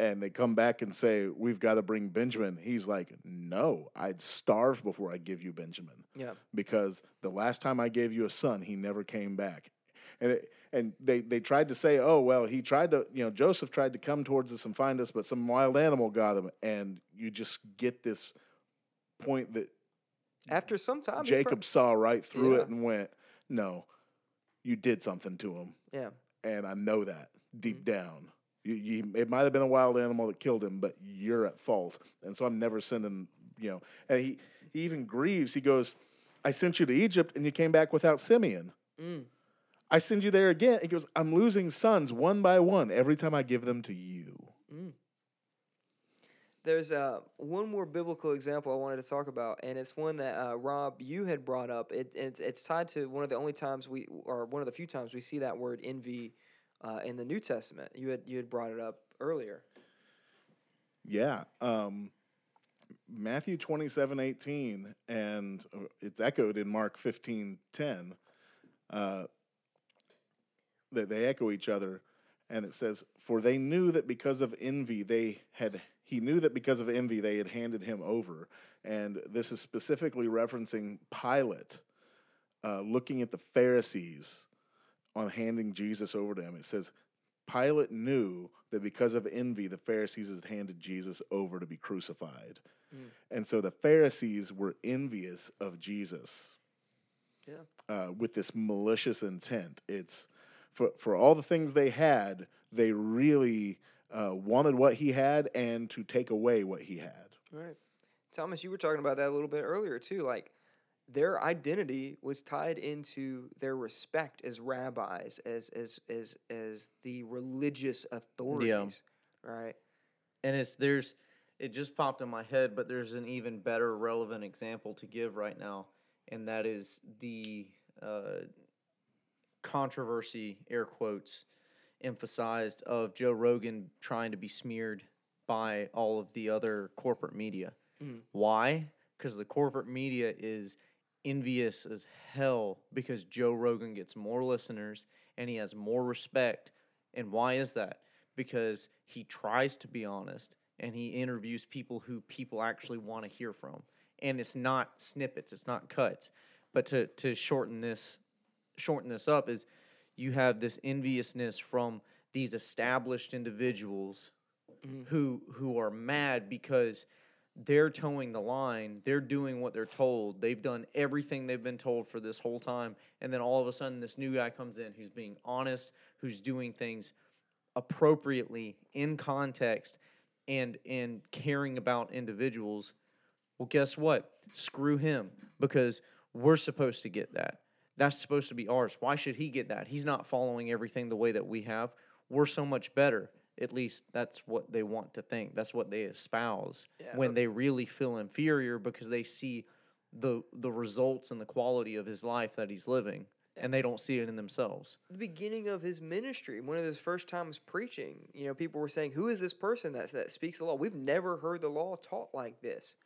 and they come back and say we've got to bring Benjamin. He's like, no, I'd starve before I give you Benjamin yeah, because the last time I gave you a son, he never came back. And it, and they, they tried to say, oh well, he tried to you know Joseph tried to come towards us and find us, but some wild animal got him, and you just get this point that After some time, Jacob saw right through Yeah. it and went, "No, you did something to him, yeah, and I know that deep Mm-hmm. down. You, you, it might have been a wild animal that killed him, but you're at fault. And so I'm never sending, you know. And he, he even grieves. He goes, I sent you to Egypt and you came back without Simeon. I send you there again. He goes, I'm losing sons one by one every time I give them to you. There's uh, one more biblical example I wanted to talk about, and it's one that uh, Rob you had brought up. It, it's it's tied to one of the only times we, or one of the few times we see that word envy uh, in the New Testament. You had you had brought it up earlier. Yeah. Um, Matthew 27 18, and uh, it's echoed in Mark 15 10. Uh, that they echo each other. And it says, For they knew that because of envy, they had, he knew that because of envy, they had handed him over. And this is specifically referencing Pilate uh, looking at the Pharisees on handing Jesus over to him. It says, Pilate knew that because of envy, the Pharisees had handed Jesus over to be crucified. And so the Pharisees were envious of Jesus Yeah. uh, with this malicious intent. It's for, for all the things they had, they really uh, wanted what he had and to take away what he had. Right. Thomas, you were talking about that a little bit earlier too. Like their identity was tied into their respect as rabbis, as as as as the religious authorities. Right. and it's there's it just popped in my head but there's an even better relevant example to give right now and that is the uh, controversy air quotes emphasized of joe rogan trying to be smeared by all of the other corporate media mm. why because the corporate media is envious as hell because joe rogan gets more listeners and he has more respect and why is that? Because he tries to be honest and he interviews people who people actually want to hear from. And it's not snippets, it's not cuts. But to, to shorten this shorten this up is you have this enviousness from these established individuals mm-hmm. who who are mad because they're toeing the line, they're doing what they're told, they've done everything they've been told for this whole time, and then all of a sudden this new guy comes in who's being honest, who's doing things appropriately in context and and caring about individuals. Well, guess what? Screw him because we're supposed to get that. That's supposed to be ours. Why should he get that? He's not following everything the way that we have. We're so much better. At least that's what they want to think. That's what they espouse Yeah, when but- they really feel inferior because they see the the results and the quality of his life that he's living and they don't see it in themselves. the beginning of his ministry, one of his first times preaching, you know, people were saying, "Who is this person that that speaks the law? We've never heard the law taught like this."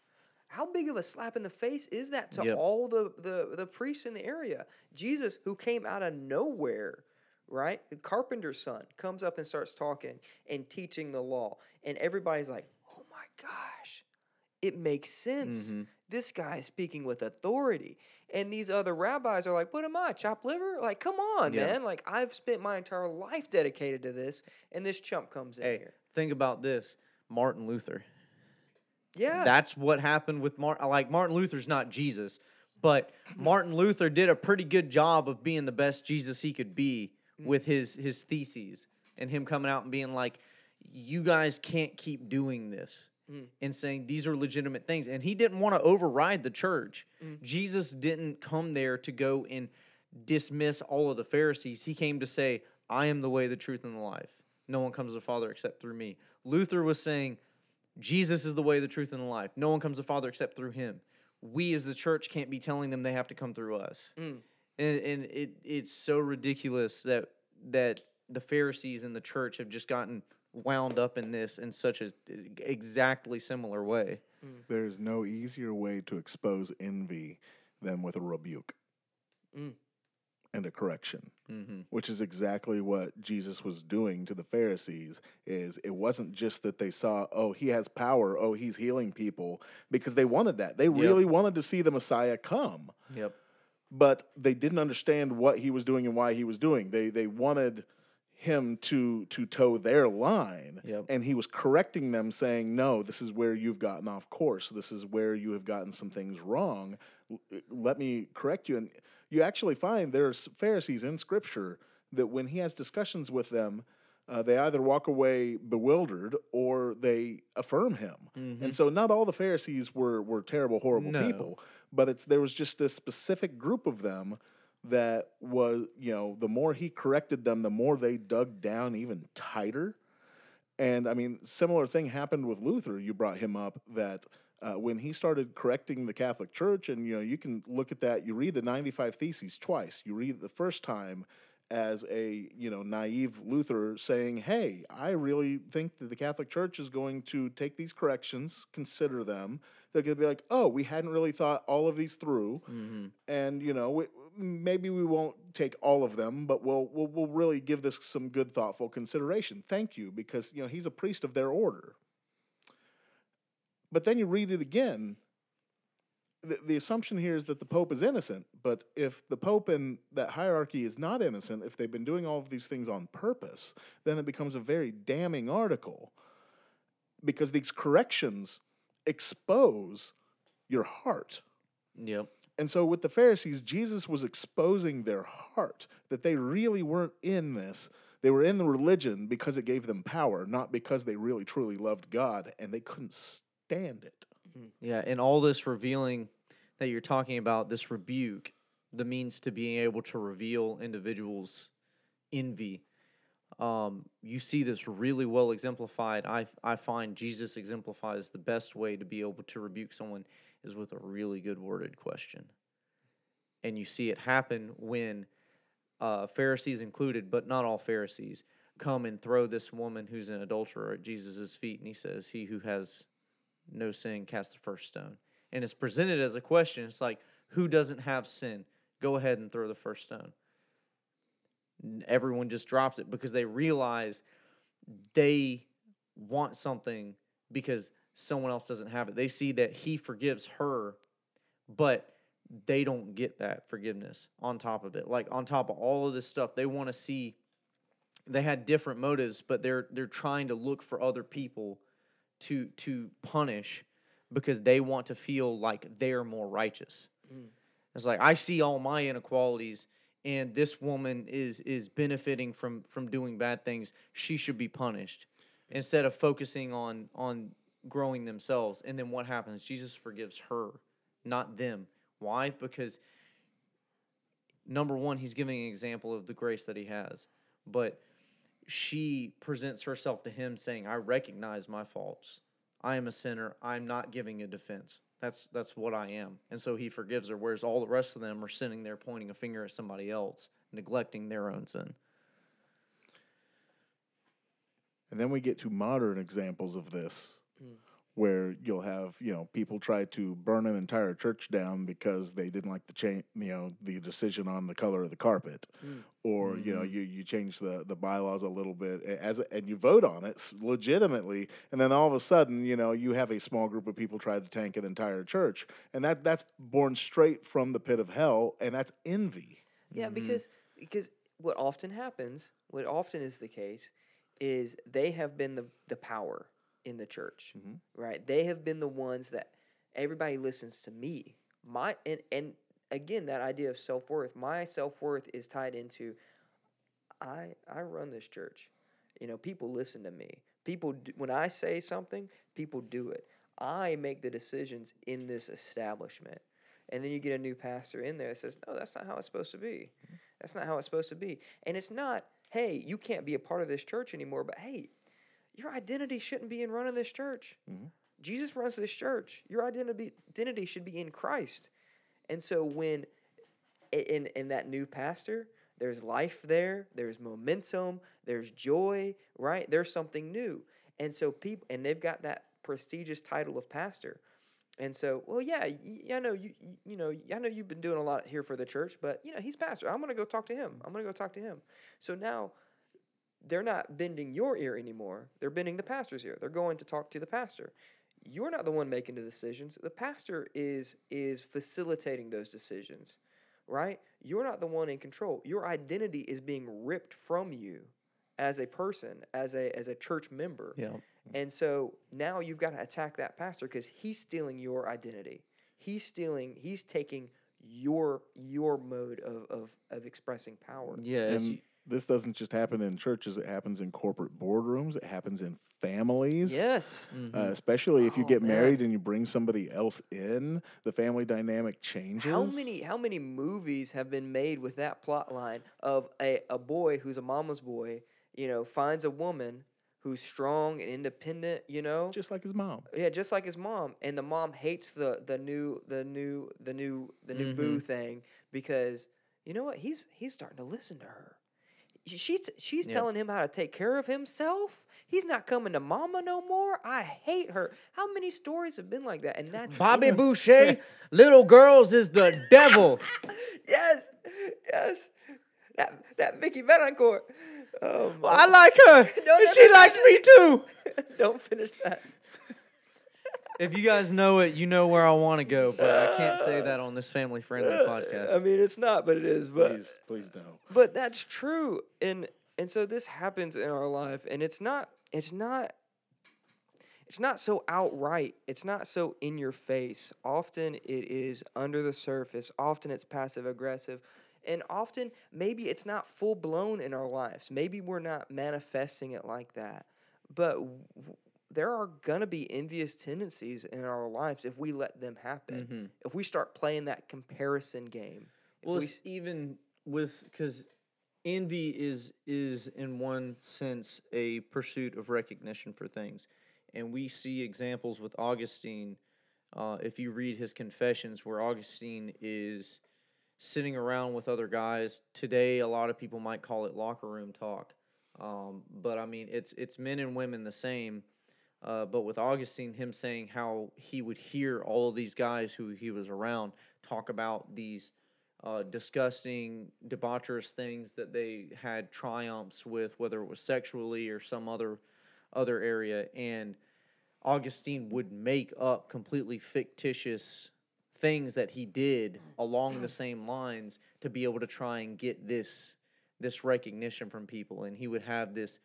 How big of a slap in the face is that to Yep. all the, the the priests in the area? Jesus, who came out of nowhere, right? The carpenter's son comes up and starts talking and teaching the law, and everybody's like, "Oh my gosh, it makes sense." Mm-hmm. This guy is speaking with authority. And these other rabbis are like, What am I, chop liver? Like, come on, Yeah. man. Like, I've spent my entire life dedicated to this, and this chump comes in Hey, here. think about this. Martin Luther. Yeah. That's what happened with Martin. Like Martin Luther's not Jesus, but Martin Luther did a pretty good job of being the best Jesus he could be mm. with his his theses and him coming out and being like, "You guys can't keep doing this." Mm. And saying these are legitimate things. And he didn't want to override the church. Mm. Jesus didn't come there to go and dismiss all of the Pharisees. He came to say, I am the way, the truth, and the life. No one comes to the Father except through me. Luther was saying, Jesus is the way, the truth, and the life. No one comes to the Father except through him. We as the church can't be telling them they have to come through us. Mm. And, and it, it's so ridiculous that that the Pharisees and the church have just gotten wound up in this in such a exactly similar way. Mm. There's no easier way to expose envy than with a rebuke mm. And a correction, mm-hmm. which is exactly what Jesus was doing to the Pharisees. Is it wasn't just that they saw, oh, he has power, oh, he's healing people, because they wanted that. They really wanted to see the Messiah come, Yep. but they didn't understand what he was doing and why he was doing. They they wanted him to to toe their line Yep. and he was correcting them saying no this is where you've gotten off course this is where you have gotten some things wrong let me correct you and you actually find there's pharisees in scripture that when he has discussions with them uh, they either walk away bewildered or they affirm him. And so, not all the Pharisees were were terrible, horrible No. people, but it's there was just a specific group of them that was, you know, the more he corrected them, the more they dug down even tighter. And I mean, similar thing happened with Luther. You brought him up that uh, when he started correcting the Catholic Church, and you know, you can look at that. You read the ninety-five Theses twice. You read it the first time as a you know naive Luther saying, "Hey, I really think that the Catholic Church is going to take these corrections, consider them. They're going to be like, oh, we hadn't really thought all of these through, and you know, we, maybe we won't take all of them, but we'll, we'll we'll really give this some good, thoughtful consideration. Thank you, because you know he's a priest of their order." But then you read it again. The, the assumption here is that the Pope is innocent, but if the Pope and that hierarchy is not innocent, if they've been doing all of these things on purpose, then it becomes a very damning article because these corrections expose your heart. Yep. And so with the Pharisees, Jesus was exposing their heart that they really weren't in this. They were in the religion because it gave them power, not because they really truly loved God and they couldn't stand it. Yeah, and all this revealing that you're talking about, this rebuke, the means to being able to reveal individuals' envy. Um, you see this really well exemplified. I I find Jesus exemplifies the best way to be able to rebuke someone is with a really good worded question, and you see it happen when uh, Pharisees included, but not all Pharisees, come and throw this woman who's an adulterer at Jesus' feet, and he says, "He who has no sin cast the first stone. And it's presented as a question. It's like who doesn't have sin? Go ahead and throw the first stone. Everyone just drops it because they realize they want something because someone else doesn't have it. They see that he forgives her but they don't get that forgiveness on top of it. Like on top of all of this stuff they want to see they had different motives but they're they're trying to look for other people to to punish because they want to feel like they're more righteous. Mm. It's like I see all my inequalities and this woman is is benefiting from from doing bad things. She should be punished instead of focusing on on growing themselves. And then what happens? Jesus forgives her, not them. Why? Because number one, he's giving an example of the grace that he has, but she presents herself to him saying, I recognize my faults. I am a sinner. I'm not giving a defense. That's that's what I am. And so he forgives her, whereas all the rest of them are sitting there pointing a finger at somebody else, neglecting their own sin. And then we get to modern examples of this, hmm. Where you'll have you know people try to burn an entire church down because they didn't like the change, you know, the decision on the color of the carpet, or you know you you change the the bylaws a little bit as a- and you vote on it legitimately, and then all of a sudden you know you have a small group of people try to tank an entire church, and that that's born straight from the pit of hell, and that's envy. Yeah, Mm-hmm. because because what often happens, what often is the case, is they have been the the power in the church, Mm-hmm. right? They have been the ones that everybody listens to me. My and and again that idea of self worth. My self worth is tied into I I run this church. You know, people listen to me. People do, when I say something, people do it. I make the decisions in this establishment. And then you get a new pastor in there that says, "No, that's not how it's supposed to be. That's not how it's supposed to be." And it's not, "Hey, you can't be a part of this church anymore." But hey, your identity shouldn't be in running this church. Mm-hmm. Jesus runs this church. Your identity identity should be in Christ. And so when in in that new pastor, there's life there, there's momentum, there's joy, right? There's something new. And so people and they've got that prestigious title of pastor. And so, well, yeah, y- I know you, you- you know, I know you've been doing a lot here for the church, but you know, he's pastor. I'm going to go talk to him. I'm going to go talk to him. So now they're not bending your ear anymore. They're bending the pastor's ear. They're going to talk to the pastor. You're not the one making the decisions. The pastor is is facilitating those decisions, right? You're not the one in control. Your identity is being ripped from you as a person, as a as a church member. Yeah. And so now you've got to attack that pastor because he's stealing your identity. He's stealing. He's taking your your mode of of, of expressing power. Yeah. it's And y- this doesn't just happen in churches; it happens in corporate boardrooms. It happens in families. Yes. Mhm. Uh, especially if you Oh, get man. married and you bring somebody else in, the family dynamic changes. How many how many movies have been made with that plot line of a, a boy who's a mama's boy, you know, finds a woman who's strong and independent, you know? Just like his mom. Yeah, just like his mom, and the mom hates the the new the new the new the new Mhm. boo thing because you know what he's he's starting to listen to her. She- She's she's Yep. telling him how to take care of himself. He's not coming to mama no more. I hate her. How many stories have been like that? And that's Bobby Boucher, little girls is the devil. yes, yes. That that Vicky Vallencourt. Oh, Well, I like her. No, she likes me too. Don't finish that. If you guys know it, you know where I want to go, but I can't say that on this family friendly uh, podcast. I mean, it's not, but it is. But Please, please don't. but that's true and and so this happens in our life and it's not it's not it's not so outright it's not so in your face often it is under the surface often it's passive aggressive and often maybe it's not full blown in our lives maybe we're not manifesting it like that but w- w- there are going to be envious tendencies in our lives if we let them happen Mhm. if we start playing that comparison game Well, we it's even with because envy is is in one sense a pursuit of recognition for things, and we see examples with Augustine. Uh, if you read his confessions, where Augustine is sitting around with other guys today, a lot of people might call it locker room talk, um, but I mean it's it's men and women the same. Uh, but with Augustine, him saying how he would hear all of these guys who he was around talk about these uh, disgusting, debaucherous things that they had triumphs with, whether it was sexually or some other other area, and Augustine would make up completely fictitious things that he did along the same lines to be able to try and get this this recognition from people. And he would have this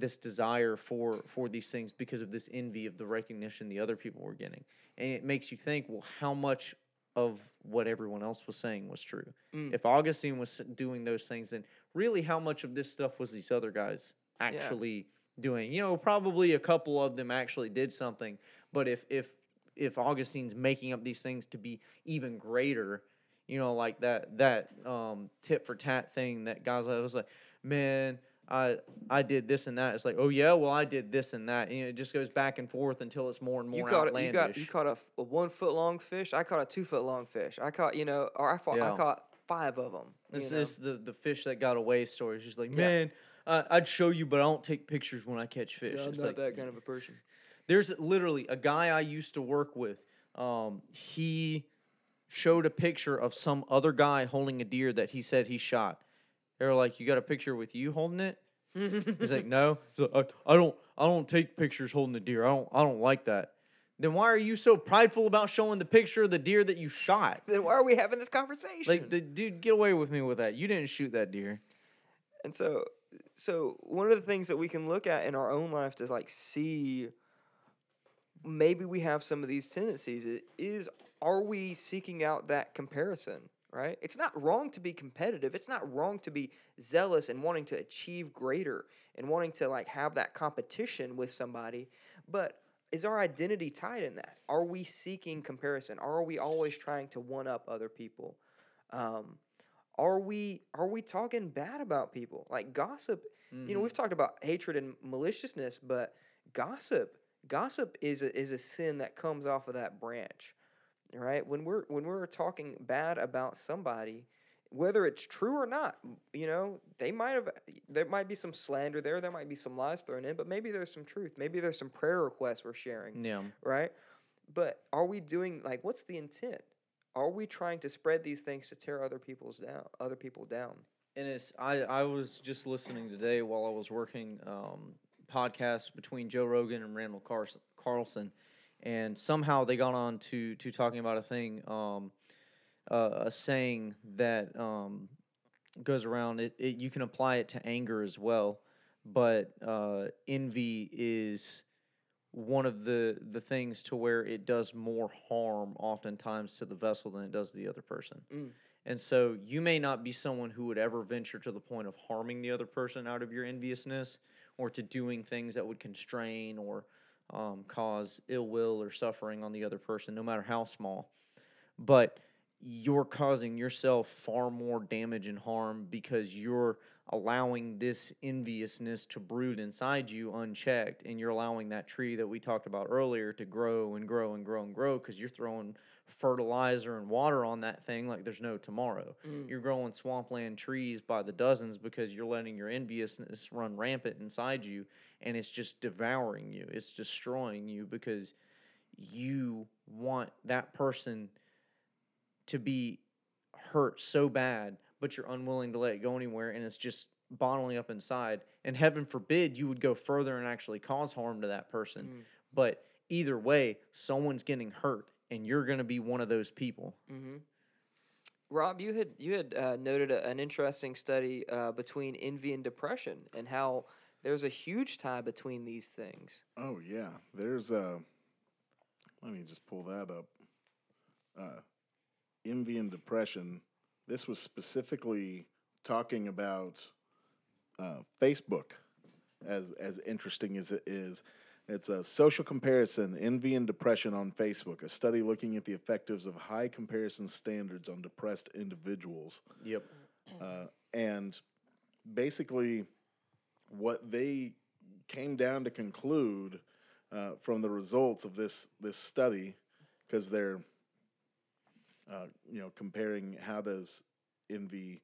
this desire for for these things because of this envy of the recognition the other people were getting. And it makes you think well how much of what everyone else was saying was true? Mm. if augustine was doing those things then really how much of this stuff was these other guys actually doing? You know probably a couple of them actually did something but if if if augustine's making up these things to be even greater you know like that that um tit for tat thing that guys I was like man I I did this and that. It's like, oh yeah, well I did this and that. And it just goes back and forth until it's more and more you caught outlandish. You got you caught a, a one foot long fish. I caught a two foot long fish. I caught you know, or I, fought, I caught five of them. Know? just the the fish that got away story. It's just like, Yeah. man, uh, I'd show you, but I don't take pictures when I catch fish. Yeah, I'm it's not like, that kind of a person. There's literally a guy I used to work with. Um, he showed a picture of some other guy holding a deer that he said he shot. They were like, "You got a picture with you holding it?" He's like, "No, He's like, I, I don't. I don't take pictures holding the deer. I don't. I don't like that." Then why are you so prideful about showing the picture of the deer that you shot? then why are we having this conversation? Like, the dude, get away with me with that. You didn't shoot that deer. And so, so one of the things that we can look at in our own life to like see maybe we have some of these tendencies is are we seeking out that comparison right? It's not wrong to be competitive. It's not wrong to be zealous and wanting to achieve greater and wanting to like have that competition with somebody but is our identity tied in that? Are we seeking comparison? Are we always trying to one up other people? Um, are we are we talking bad about people? Like gossip you know we've talked about hatred and maliciousness but gossip gossip is a, is a sin that comes off of that branch right when we're when we're talking bad about somebody whether it's true or not you know they might have there might be some slander there there might be some lies thrown in but maybe there's some truth maybe there's some prayer requests we're sharing Yeah. right? But are we doing like what's the intent? Are we trying to spread these things to tear other people's down, other people down? And it's I I was just listening today while I was working um, podcast between Joe Rogan and Randall Carson, Carlson, and somehow they got on to to talking about a thing, um, uh, a saying that um, goes around. It, it you can apply it to anger as well, but uh, envy is one of the the things to where it does more harm oftentimes to the vessel than it does the other person. Mm. And so you may not be someone who would ever venture to the point of harming the other person out of your enviousness or to doing things that would constrain or um, cause ill will or suffering on the other person, no matter how small. But you're causing yourself far more damage and harm because you're allowing this enviousness to brood inside you unchecked and you're allowing that tree that we talked about earlier to grow and grow and grow and grow because you're throwing fertilizer and water on that thing like there's no tomorrow. Mm. You're growing swampland trees by the dozens because you're letting your enviousness run rampant inside you and it's just devouring you. It's destroying you because you want that person to be hurt so bad, but you're unwilling to let it go anywhere and it's just bottling up inside. And heaven forbid you would go further and actually cause harm to that person. Mm. But either way, someone's getting hurt and you're going to be one of those people. Mm-hmm. Rob, you had you had uh, noted a, an interesting study uh, between envy and depression, and how there's a huge tie between these things. Oh yeah, there's a. Let me just pull that up. Uh, envy and depression. This was specifically talking about uh, Facebook, as as interesting as it is. It's a social comparison, envy and depression on Facebook. A study looking at the effectives of high comparison standards on depressed individuals. Yep. Uh, and basically, what they came down to conclude uh, from the results of this this study, because they're uh, you know comparing how does envy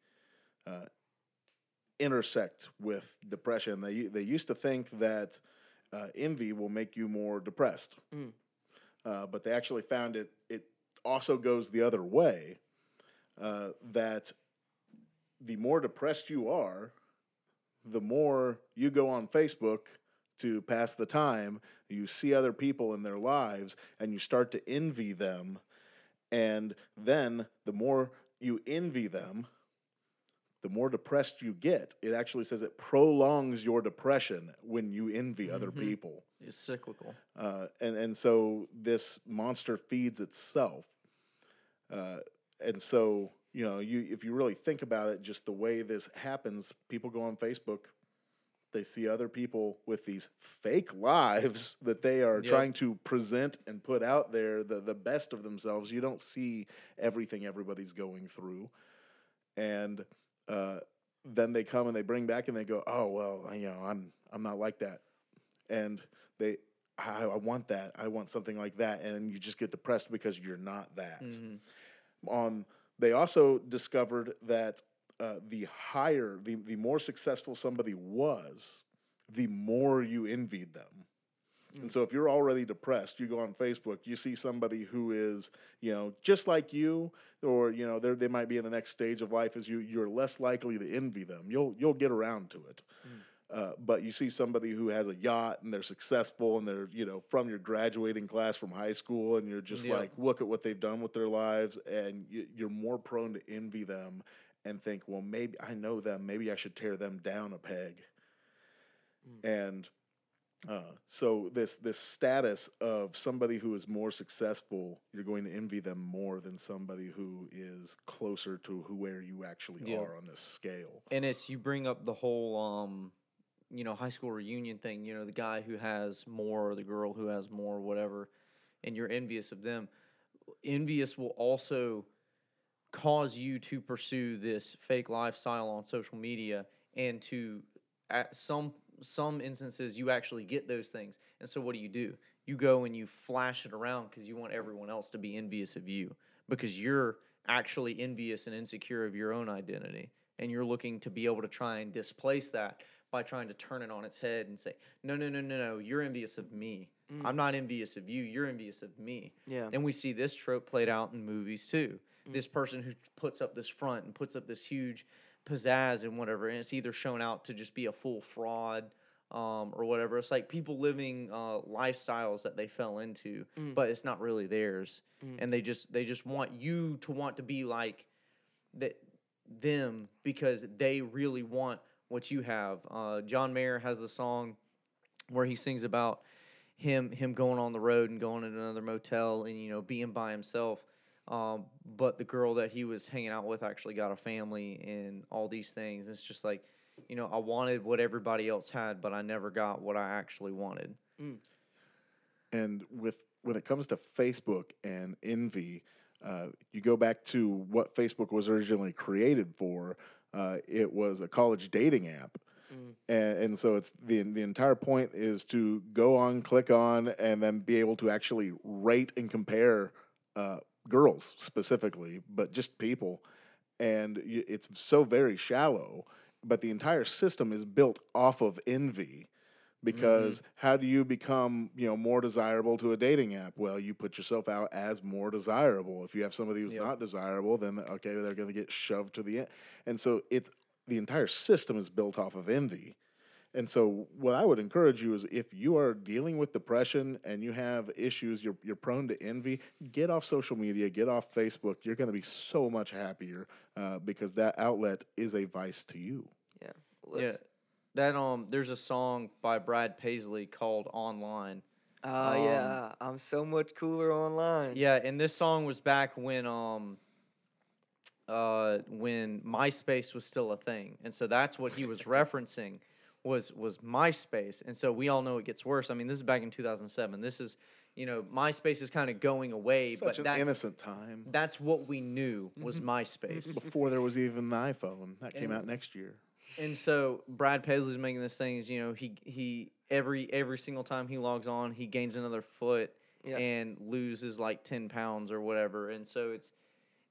uh, intersect with depression. They they used to think that uh, envy will make you more depressed, Mm. uh, but they actually found it it also goes the other way. Uh, that the more depressed you are, the more you go on Facebook to pass the time, you see other people in their lives and you start to envy them. And then the more you envy them, the more depressed you get. It actually says it prolongs your depression when you envy other Mhm. people. It's cyclical. Uh, and and so this monster feeds itself. Uh, and so you know, you if you really think about it, just the way this happens, people go on Facebook, they see other people with these fake lives that they are Yep. trying to present and put out there, the the best of themselves. You don't see everything everybody's going through, and uh, then they come and they bring back and they go, oh well, you know, I'm I'm not like that, and they I, I want that. I want something like that. And you just get depressed because you're not that. Mhm. On they also discovered that uh, the higher, the, the more successful somebody was, the more you envied them. And so if you're already depressed, you go on Facebook, you see somebody who is, you know, just like you, or you know, they they might be in the next stage of life as you. You're less likely to envy them. You'll you'll get around to it. Uh, but you see somebody who has a yacht and they're successful and they're you know from your graduating class from high school and you're just Yeah. like look at what they've done with their lives and you, you're more prone to envy them and think well maybe I know them maybe I should tear them down a peg and uh, so this this status of somebody who is more successful you're going to envy them more than somebody who is closer to who where you actually Yeah. are on this scale And it's you bring up the whole um you know high school reunion thing, you know, the guy who has more or the girl who has more whatever and you're envious of them. Envious will also cause you to pursue this fake lifestyle on social media and to at some some instances you actually get those things. And so what do you do? You go and you flash it around because you want everyone else to be envious of you because you're actually envious and insecure of your own identity and you're looking to be able to try and displace that by trying to turn it on its head and say, "No, no, no, no, no, you're envious of me. Mm. I'm not envious of you. You're envious of me." Yeah. And we see this trope played out in movies too. Mm. This person who puts up this front and puts up this huge pizzazz and whatever, and it's either shown out to just be a full fraud um, or whatever. It's like people living uh, lifestyles that they fell into, but it's not really theirs, and they just they just want you to want to be like that them because they really want what you have. Uh, John Mayer has the song where he sings about him him going on the road and going to another motel and you know being by himself. Um, but the girl that he was hanging out with actually got a family and all these things. It's just like, you know, I wanted what everybody else had, but I never got what I actually wanted. And with when it comes to Facebook and envy, uh, you go back to what Facebook was originally created for. Uh, it was a college dating app. And, and so it's the the entire point is to go on, click on, and then be able to actually rate and compare uh, girls specifically, but just people. And it's so very shallow. But the entire system is built off of envy mm-hmm. because how do you become you know more desirable to a dating app well you put yourself out as more desirable if you have somebody who's Yep. not desirable then okay they're going to get shoved to the end and so it's the entire system is built off of envy and so what i would encourage you is if you are dealing with depression and you have issues you're, you're prone to envy get off social media get off facebook you're going to be so much happier uh, because that outlet is a vice to you Yeah. Yeah. Let's- That um there's a song by Brad Paisley called Online. Oh Um, yeah, I'm so much cooler online. Yeah, and this song was back when um uh when MySpace was still a thing. And so that's what he was referencing was was MySpace. And so we all know it gets worse. I mean, this is back in 2007. This is, you know, MySpace is kind of going away, such but an that's innocent time that's what we knew mm-hmm. was MySpace. Mm-hmm. before there was even the iPhone. That came out next year. and so Brad Paisley's making this thing is, you know, he he every every single time he logs on, he gains another foot Yeah. and loses like ten pounds or whatever. And so it's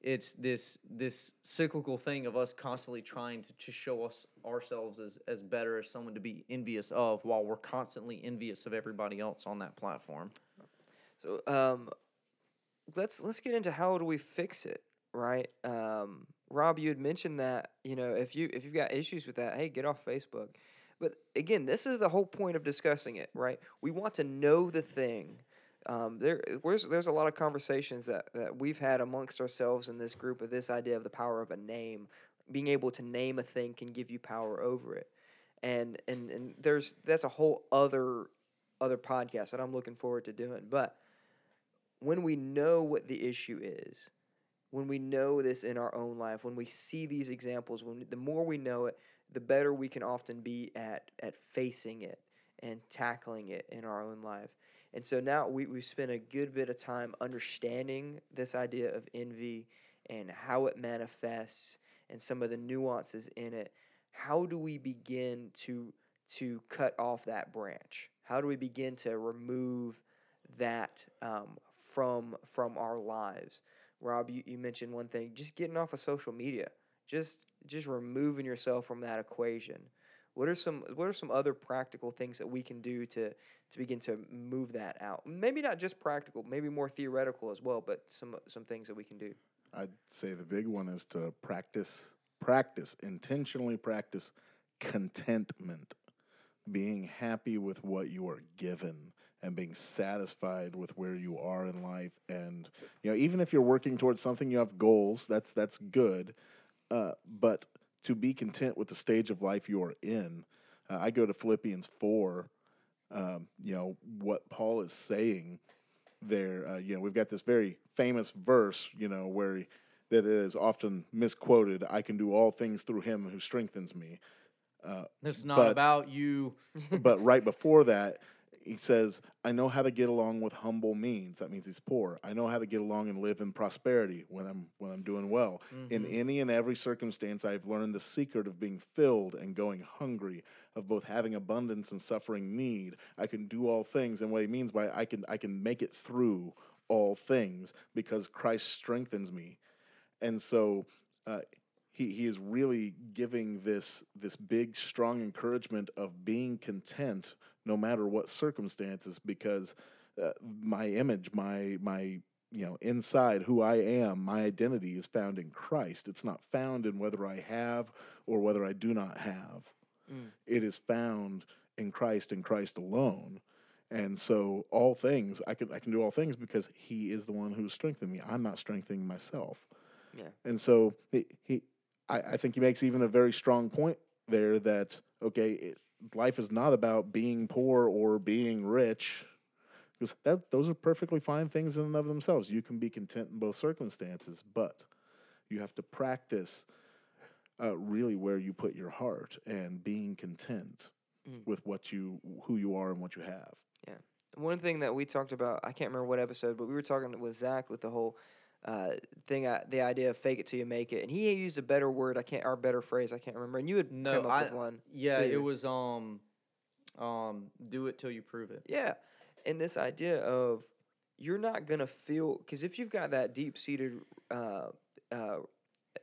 it's this this cyclical thing of us constantly trying to, to show us ourselves as as better as someone to be envious of while we're constantly envious of everybody else on that platform. So um, let's let's get into how do we fix it, right? Um, Rob, you had mentioned that you know if you if you've got issues with that, hey, get off Facebook. But again, this is the whole point of discussing it, right? We want to know the thing. Um, there, there's, there's a lot of conversations that, that we've had amongst ourselves in this group of this idea of the power of a name. Being able to name a thing can give you power over it, and and and there's that's a whole other other podcast that I'm looking forward to doing. But when we know what the issue is, when we know this in our own life, when we see these examples, when the more we know it, the better we can often be at at facing it and tackling it in our own life. And so now we, we've spent a good bit of time understanding this idea of envy and how it manifests and some of the nuances in it. How do we begin to to cut off that branch? How do we begin to remove that um, from from our lives? Rob, you, you mentioned one thing, just getting off of social media, just just removing yourself from that equation. What are some what are some other practical things that we can do to to begin to move that out? Maybe not just practical, maybe more theoretical as well, but some some things that we can do. I'd say the big one is to practice, practice, intentionally practice contentment, being happy with what you are given and being satisfied with where you are in life. And, you know, even if you're working towards something, you have goals, that's, that's good. Uh, but to be content with the stage of life you are in, uh, I go to Philippians 4, um, you know, what Paul is saying there. Uh, you know, we've got this very famous verse, you know, where he, that is often misquoted. I can do all things through Him who strengthens me. It's not But- about you. but right before that, he says, "I know how to get along with humble means. That means he's poor. I know how to get along and live in prosperity when I'm when I'm doing well. In any and every circumstance, I've learned the secret of being filled and going hungry, of both having abundance and suffering need. I can do all things, and what he means by I can I can make it through all things because Christ strengthens me. And so uh, he, he is really giving this this big strong encouragement of being content no matter what circumstances because uh, my image my my you know inside who I am my identity is found in Christ. It's not found in whether I have or whether I do not have. It is found in Christ and Christ alone. And so all things I can I can do all things because he is the one who's strengthening me. I'm not strengthening myself. Yeah. and so he, he I, I think he makes even a very strong point there that okay, it, life is not about being poor or being rich. Because that those are perfectly fine things in and of themselves. You can be content in both circumstances, but you have to practice uh, really where you put your heart and being content Mm. with what you who you are and what you have. Yeah. One thing that we talked about, I can't remember what episode, but we were talking with Zach with the whole uh, thing, uh, the idea of fake it till you make it, and he used a better word, I can't, or better phrase, I can't remember, and you had No, come up I- with one. Yeah, too. it was um, um, do it till you prove it. Yeah, and this idea of you're not gonna feel because if you've got that deep seated uh, uh,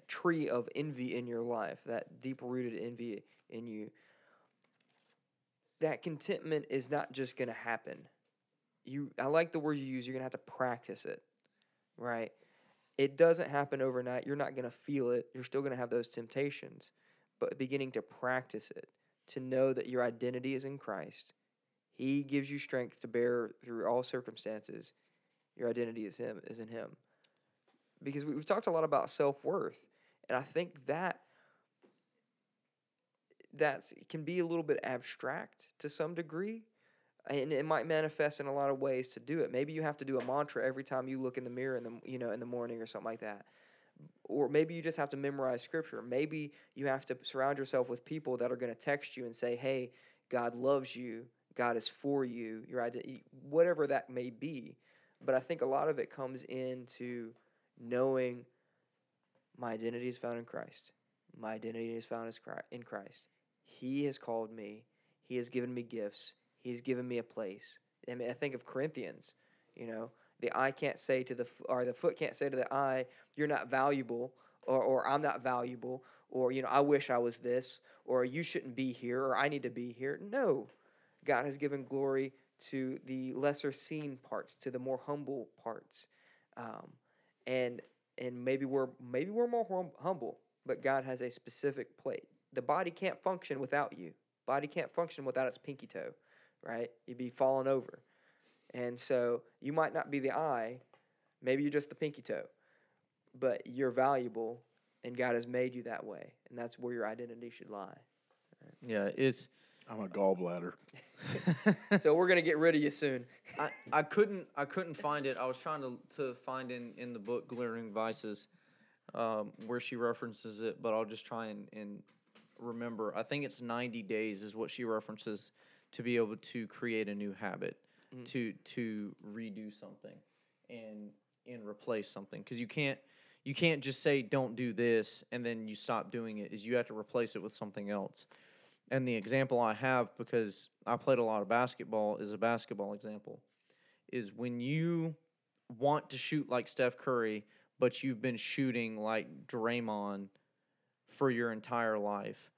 tree of envy in your life, that deep rooted envy in you, that contentment is not just gonna happen. You, I like the word you use. You're gonna have to practice it, right? It doesn't happen overnight. You're not gonna feel it. You're still gonna have those temptations, but beginning to practice it, to know that your identity is in Christ he gives you strength to bear through all circumstances. Your identity is him is in him. Because we- we've talked a lot about self worth, and I think that that can be a little bit abstract to some degree, and it might manifest in a lot of ways to do it. Maybe you have to do a mantra every time you look in the mirror in the you know in the morning or something like that. Or maybe you just have to memorize scripture. Maybe you have to surround yourself with people that are going to text you and say, "Hey, God loves you. God is for you. Your identity, whatever that may be." But I think a lot of it comes into knowing my identity is found in Christ. My identity is found in Christ. He has called me. He has given me gifts. He has given me a place. I mean, I think of Corinthians. You know, the eye can't say to the or the foot can't say to the eye, "You're not valuable," or or I'm not valuable, or you know, I wish I was this, or you shouldn't be here, or I need to be here. No, God has given glory to the lesser seen parts, to the more humble parts, um, and and maybe we're maybe we're more hum- humble, but God has a specific plate. The body can't function without you. Body can't function without its pinky toe, right? You'd be falling over, and so you might not be the eye, maybe you're just the pinky toe, but you're valuable, and God has made you that way, and that's where your identity should lie. Yeah, it's. I'm a gallbladder. so we're gonna get rid of you soon. I, I couldn't I couldn't find it. I was trying to to find in in the book Glittering Vices, um, where she references it, but I'll just try and, and remember. I think it's ninety days is what she references to be able to create a new habit, Mm. to to redo something, and and replace something because you can't you can't just say don't do this and then you stop doing it. Is you have to replace it with something else. And the example I have because I played a lot of basketball is a basketball example is when you want to shoot like Steph Curry, but you've been shooting like Draymond for your entire life,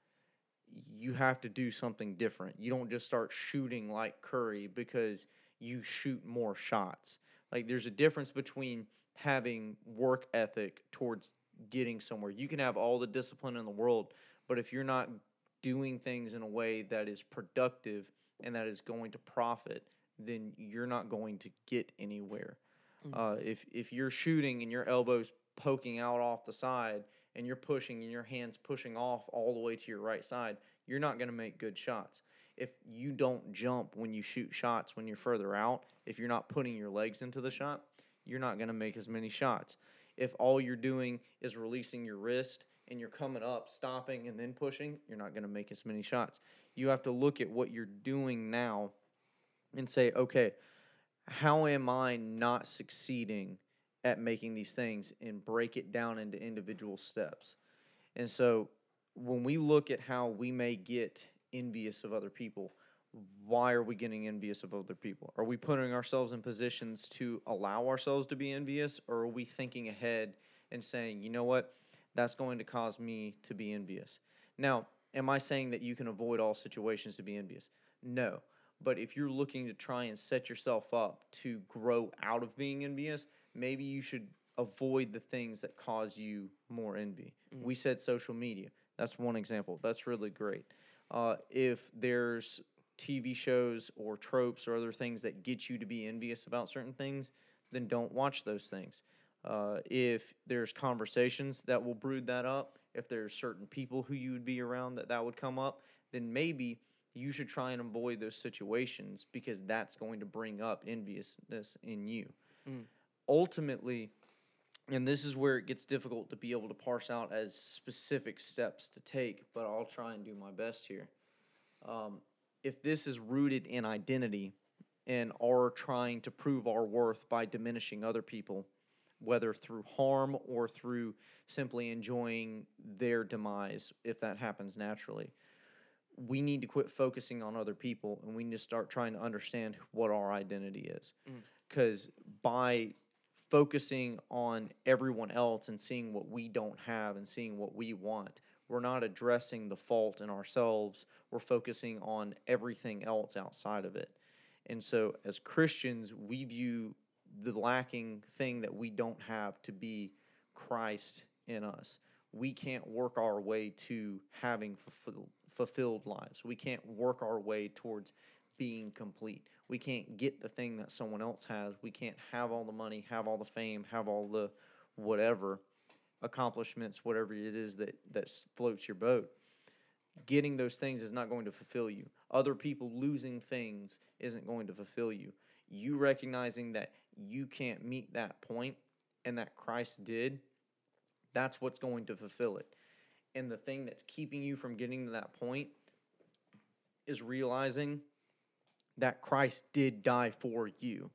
you have to do something different. You don't just start shooting like Curry because you shoot more shots. Like there's a difference between having work ethic towards getting somewhere. You can have all the discipline in the world, but if you're not doing things in a way that is productive and that is going to profit, then you're not going to get anywhere. Uh, if if you're shooting and your elbows poking out off the side and you're pushing and your hands pushing off all the way to your right side, you're not going to make good shots. If you don't jump when you shoot shots when you're further out, if you're not putting your legs into the shot, you're not going to make as many shots. If all you're doing is releasing your wrist and you're coming up, stopping, and then pushing, you're not going to make as many shots. You have to look at what you're doing now and say, okay, how am I not succeeding at making these things and break it down into individual steps? And so when we look at how we may get envious of other people, why are we getting envious of other people? Are we putting ourselves in positions to allow ourselves to be envious, or are we thinking ahead and saying, you know what, that's going to cause me to be envious? Now, am I saying that you can avoid all situations to be envious? No. But if you're looking to try and set yourself up to grow out of being envious, maybe you should avoid the things that cause you more envy. We said social media. That's one example. That's really great. Uh, if there's TV shows or tropes or other things that get you to be envious about certain things, then don't watch those things. Uh, if there's conversations that will brood that up, if there's certain people who you would be around that that would come up, then maybe you should try and avoid those situations because that's going to bring up enviousness in you. Ultimately, and this is where it gets difficult to be able to parse out as specific steps to take, but I'll try and do my best here. Um, if this is rooted in identity and are trying to prove our worth by diminishing other people, whether through harm or through simply enjoying their demise, if that happens naturally, we need to quit focusing on other people and we need to start trying to understand what our identity is. Because by focusing on everyone else and seeing what we don't have and seeing what we want, we're not addressing the fault in ourselves. We're focusing on everything else outside of it. And so, as Christians, we view the lacking thing that we don't have to be Christ in us. We can't work our way to having fulfilled, lives. We can't work our way towards being complete. We can't get the thing that someone else has. We can't have all the money, have all the fame, have all the whatever accomplishments, whatever it is that that floats your boat. Getting those things is not going to fulfill you. Other people losing things isn't going to fulfill you. You recognizing that you can't meet that point and that Christ did, that's what's going to fulfill it. And the thing that's keeping you from getting to that point is realizing that Christ did die for you.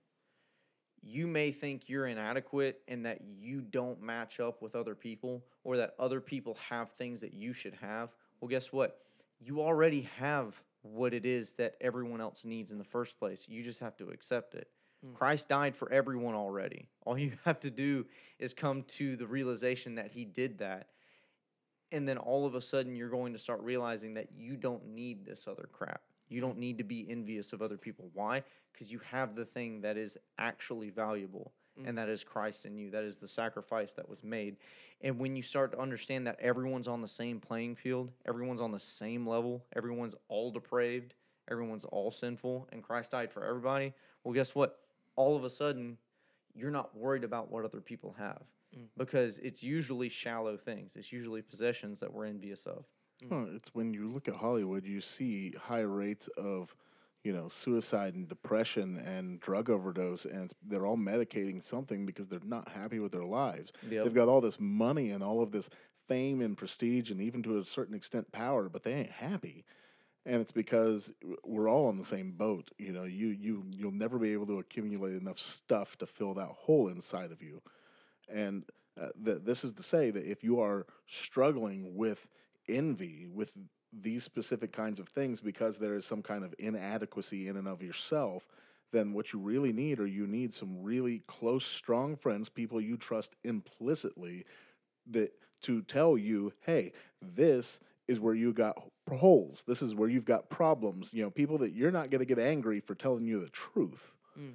You may think you're inadequate and that you don't match up with other people or that other people have things that you should have. Well, guess what? You already have what it is that everyone else needs in the first place. You just have to accept it. Hmm. Christ died for everyone already. All you have to do is come to the realization that he did that. And then all of a sudden, you're going to start realizing that you don't need this other crap. You don't need to be envious of other people. Why? Because you have the thing that is actually valuable, and mm. that is Christ in you. That is the sacrifice that was made. And when you start to understand that everyone's on the same playing field, everyone's on the same level, everyone's all depraved, everyone's all sinful, and Christ died for everybody, well, guess what? All of a sudden, you're not worried about what other people have mm. because it's usually shallow things. It's usually possessions that we're envious of. Huh, it's when you look at Hollywood, you see high rates of, you know, suicide and depression and drug overdose, and they're all medicating something because they're not happy with their lives. Yep. They've got all this money and all of this fame and prestige, and even to a certain extent power, but they ain't happy. And it's because we're all on the same boat. You know, you you you'll never be able to accumulate enough stuff to fill that hole inside of you. And uh, th- this is to say that if you are struggling with envy, with these specific kinds of things, because there is some kind of inadequacy in and of yourself, then what you really need, or you need some really close, strong friends, people you trust implicitly, that to tell you, hey, this is where you got holes. This is where you've got problems. You know, people that you're not going to get angry for telling you the truth mm.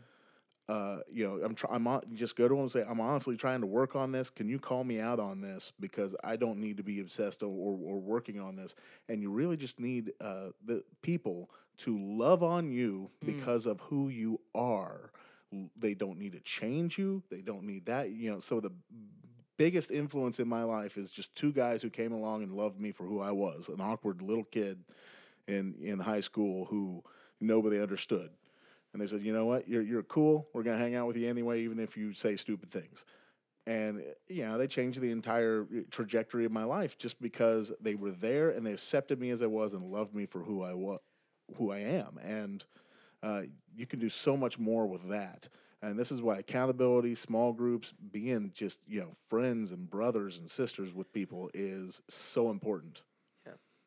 Uh, you know, I'm try- I'm hon- just go to them and say, I'm honestly trying to work on this. Can you call me out on this because I don't need to be obsessed or, or, or working on this. And you really just need uh, the people to love on you because of who you are. They don't need to change you. They don't need that. You know, so the biggest influence in my life is just two guys who came along and loved me for who I was, an awkward little kid in in high school who nobody understood. And they said, "You know what? You're you're cool. We're gonna hang out with you anyway, even if you say stupid things." And uh, you know, they changed the entire uh, trajectory of my life just because they were there and they accepted me as I was and loved me for who I was, who I am. And uh, you can do so much more with that. And this is why accountability, small groups, being just you know friends and brothers and sisters with people is so important.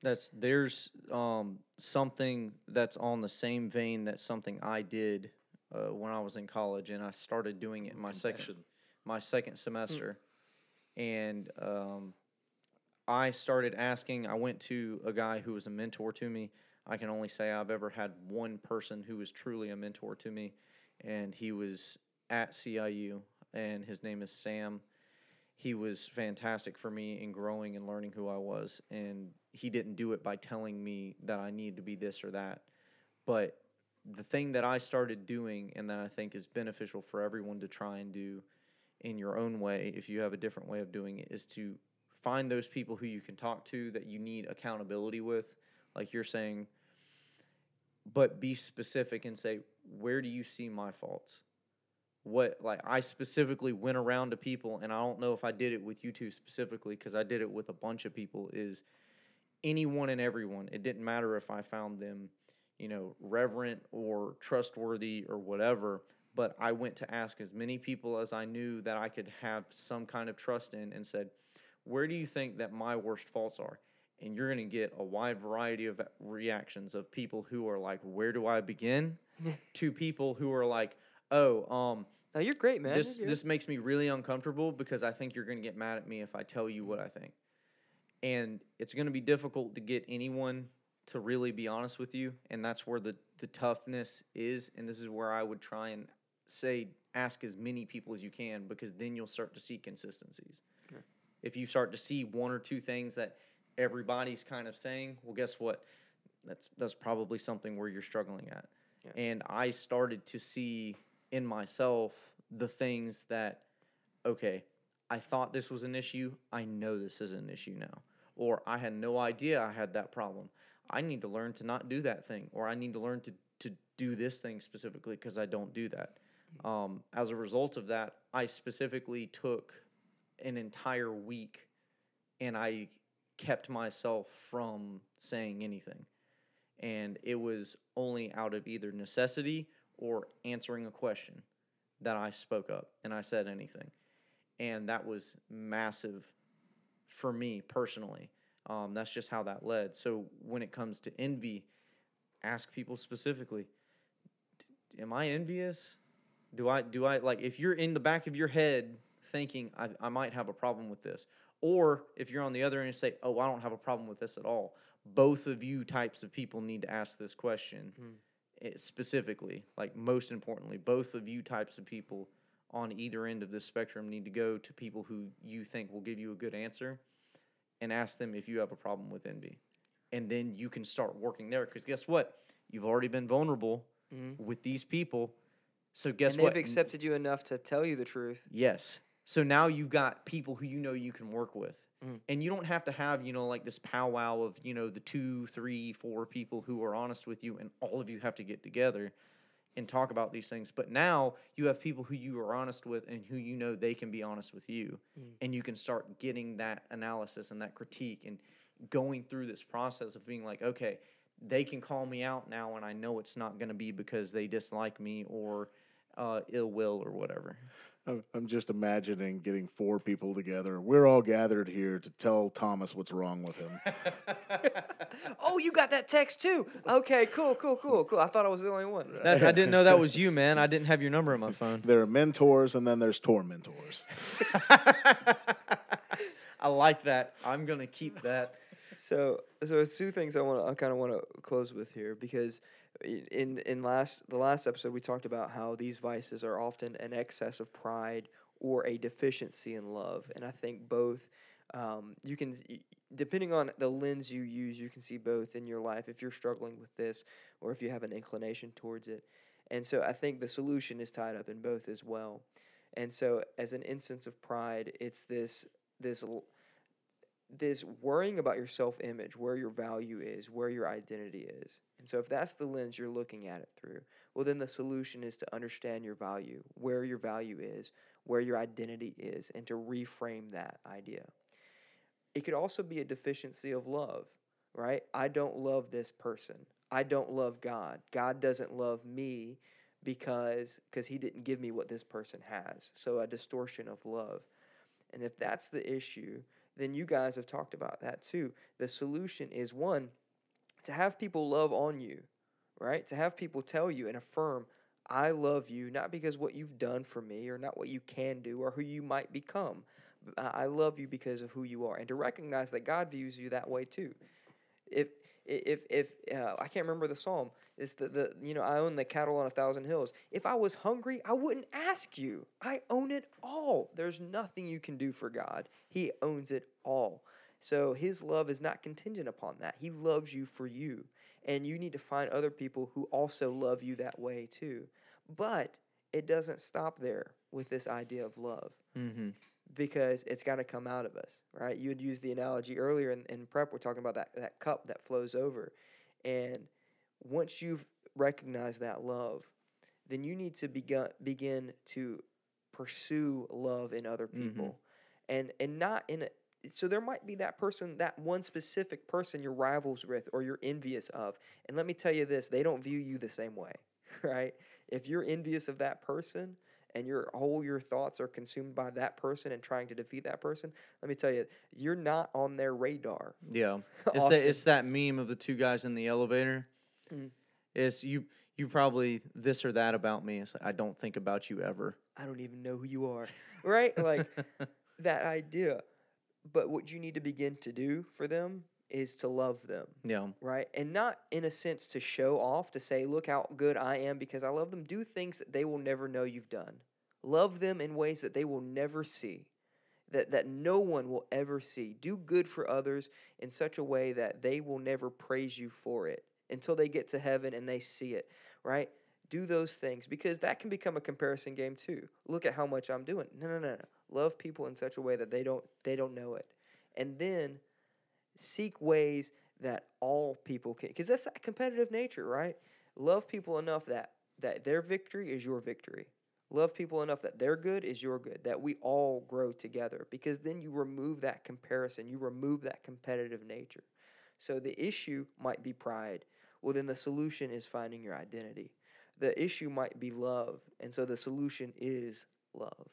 That's there's um, something that's on the same vein that something I did uh, when I was in college, and I started doing it in my second my second semester, and um, I started asking. I went to a guy who was a mentor to me. I can only say I've ever had one person who was truly a mentor to me, and he was at CIU, and his name is Sam he was fantastic for me in growing and learning who I was. And he didn't do it by telling me that I needed to be this or that. But the thing that I started doing and that I think is beneficial for everyone to try and do in your own way, if you have a different way of doing it, is to find those people who you can talk to that you need accountability with. Like you're saying, but be specific and say, where do you see my faults? What, like, I specifically went around to people, and I don't know if I did it with you two specifically because I did it with a bunch of people, is anyone and everyone. It didn't matter if I found them, you know, reverent or trustworthy or whatever, but I went to ask as many people as I knew that I could have some kind of trust in and said, where do you think that my worst faults are? And you're going to get a wide variety of reactions of people who are like, where do I begin? to people who are like, oh, um, No, you're great, man. this You're- this makes me really uncomfortable because I think you're going to get mad at me if I tell you what I think. And it's going to be difficult to get anyone to really be honest with you, and that's where the the toughness is. And this is where I would try and say ask as many people as you can because then you'll start to see consistencies. If you start to see one or two things that everybody's kind of saying, well, guess what? That's that's probably something where you're struggling at. And I started to see in myself the things that, okay, I thought this was an issue. I know this is an issue now. Or I had no idea I had that problem. I need to learn to not do that thing. Or I need to learn to, to do this thing specifically because I don't do that. Um, as a result of that, I specifically took an entire week and I kept myself from saying anything and it was only out of either necessity or answering a question that I spoke up and I said anything. And that was massive for me personally. Um, that's just how that led. So when it comes to envy, ask people specifically, am I envious? Do I do I like if you're in the back of your head thinking I, I might have a problem with this, or if you're on the other end and say, oh, I don't have a problem with this at all. Both of you types of people need to ask this question eh, Eh, specifically. Like most importantly, both of you types of people on either end of this spectrum need to go to people who you think will give you a good answer and ask them if you have a problem with envy. And then you can start working there. Because guess what? You've already been vulnerable mm-hmm. with these people. So guess what? and they've what? N- accepted you enough to tell you the truth. Yes. So now you've got people who you know you can work with. Mm. And you don't have to have, you know, like this powwow of, you know, the two, three, four people who are honest with you and all of you have to get together and talk about these things. But now you have people who you are honest with and who you know they can be honest with you. And you can start getting that analysis and that critique and going through this process of being like, okay, they can call me out now and I know it's not going to be because they dislike me or uh, ill will or whatever. I'm I'm just imagining getting four people together. We're all gathered here to tell Thomas what's wrong with him. Oh, you got that text too. Okay, cool, cool, cool, cool. I thought I was the only one. That's, I didn't know that was you, man. I didn't have your number on my phone. there are mentors and then there's tormentors. I like that. I'm gonna keep that. So, so it's two things I want. to I kind of want to close with here because i- in in last the last episode we talked about how these vices are often an excess of pride or a deficiency in love, and I think both. Um, you can, depending on the lens you use, you can see both in your life if you're struggling with this or if you have an inclination towards it. And so I think the solution is tied up in both as well. And so, as an instance of pride, it's this this this worrying about your self image, where your value is, where your identity is. And so, if that's the lens you're looking at it through, well, then the solution is to understand your value, where your value is, where your identity is, and to reframe that idea. It could also be a deficiency of love, right? I don't love this person. I don't love God. God doesn't love me because because he didn't give me what this person has. So a distortion of love. And if that's the issue, then you guys have talked about that too. The solution is one to have people love on you, right? To have people tell you and affirm, I love you, not because what you've done for me or not what you can do or who you might become. I love you because of who you are, and to recognize that God views you that way too. If if if uh, I can't remember the psalm, it's the the you know I own the cattle on a thousand hills. If I was hungry, I wouldn't ask you. I own it all. There's nothing you can do for God. He owns it all. So His love is not contingent upon that. He loves you for you, and you need to find other people who also love you that way too. But it doesn't stop there with this idea of love Mm-hmm. because it's got to come out of us, right? You had used the analogy earlier in, in prep. We're talking about that, that cup that flows over. And once you've recognized that love, then you need to begin begin to pursue love in other Mhm. people, and and not in a. So there might be that person, that one specific person you're rivals with or you're envious of, and let me tell you this: they don't view you the same way, right? If you're envious of that person and your whole your thoughts are consumed by that person and trying to defeat that person, let me tell you, you're not on their radar. Yeah, it's that it's that meme of the two guys in the elevator. Mm. It's you you probably this or that about me. It's like, I don't think about you ever. I don't even know who you are, right? Like that idea. But what you need to begin to do for them is to love them, yeah, right? And not in a sense to show off, to say, look how good I am because I love them. Do things that they will never know you've done. Love them in ways that they will never see, that, that no one will ever see. Do good for others in such a way that they will never praise you for it until they get to heaven and they see it, right? Do those things because that can become a comparison game too. Look at how much I'm doing. No, no, no, no. Love people in such a way that they don't they don't know it. And then seek ways that all people can because that's that competitive nature, right? Love people enough that that their victory is your victory. Love people enough that their good is your good, that we all grow together because then you remove that comparison, you remove that competitive nature. So the issue might be pride. Well, then the solution is finding your identity. The issue might be love, and so the solution is love.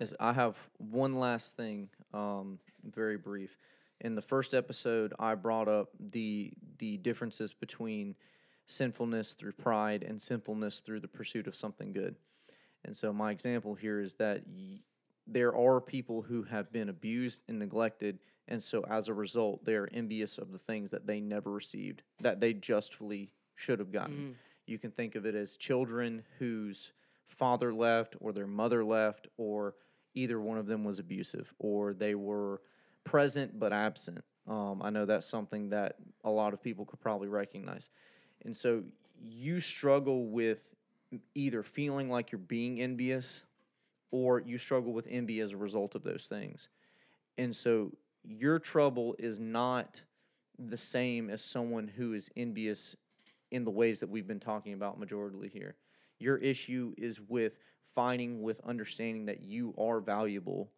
Is I have one last thing, um, very brief. In the first episode, I brought up the the differences between sinfulness through pride and sinfulness through the pursuit of something good. And so, my example here is that y- there are people who have been abused and neglected, and so as a result, they are envious of the things that they never received that they justly should have gotten. You can think of it as children whose father left or their mother left, or either one of them was abusive, or they were present but absent. Um, I know that's something that a lot of people could probably recognize. And so you struggle with either feeling like you're being envious or you struggle with envy as a result of those things. And so your trouble is not the same as someone who is envious in the ways that we've been talking about majorly here. Your issue is with finding with understanding that you are valuable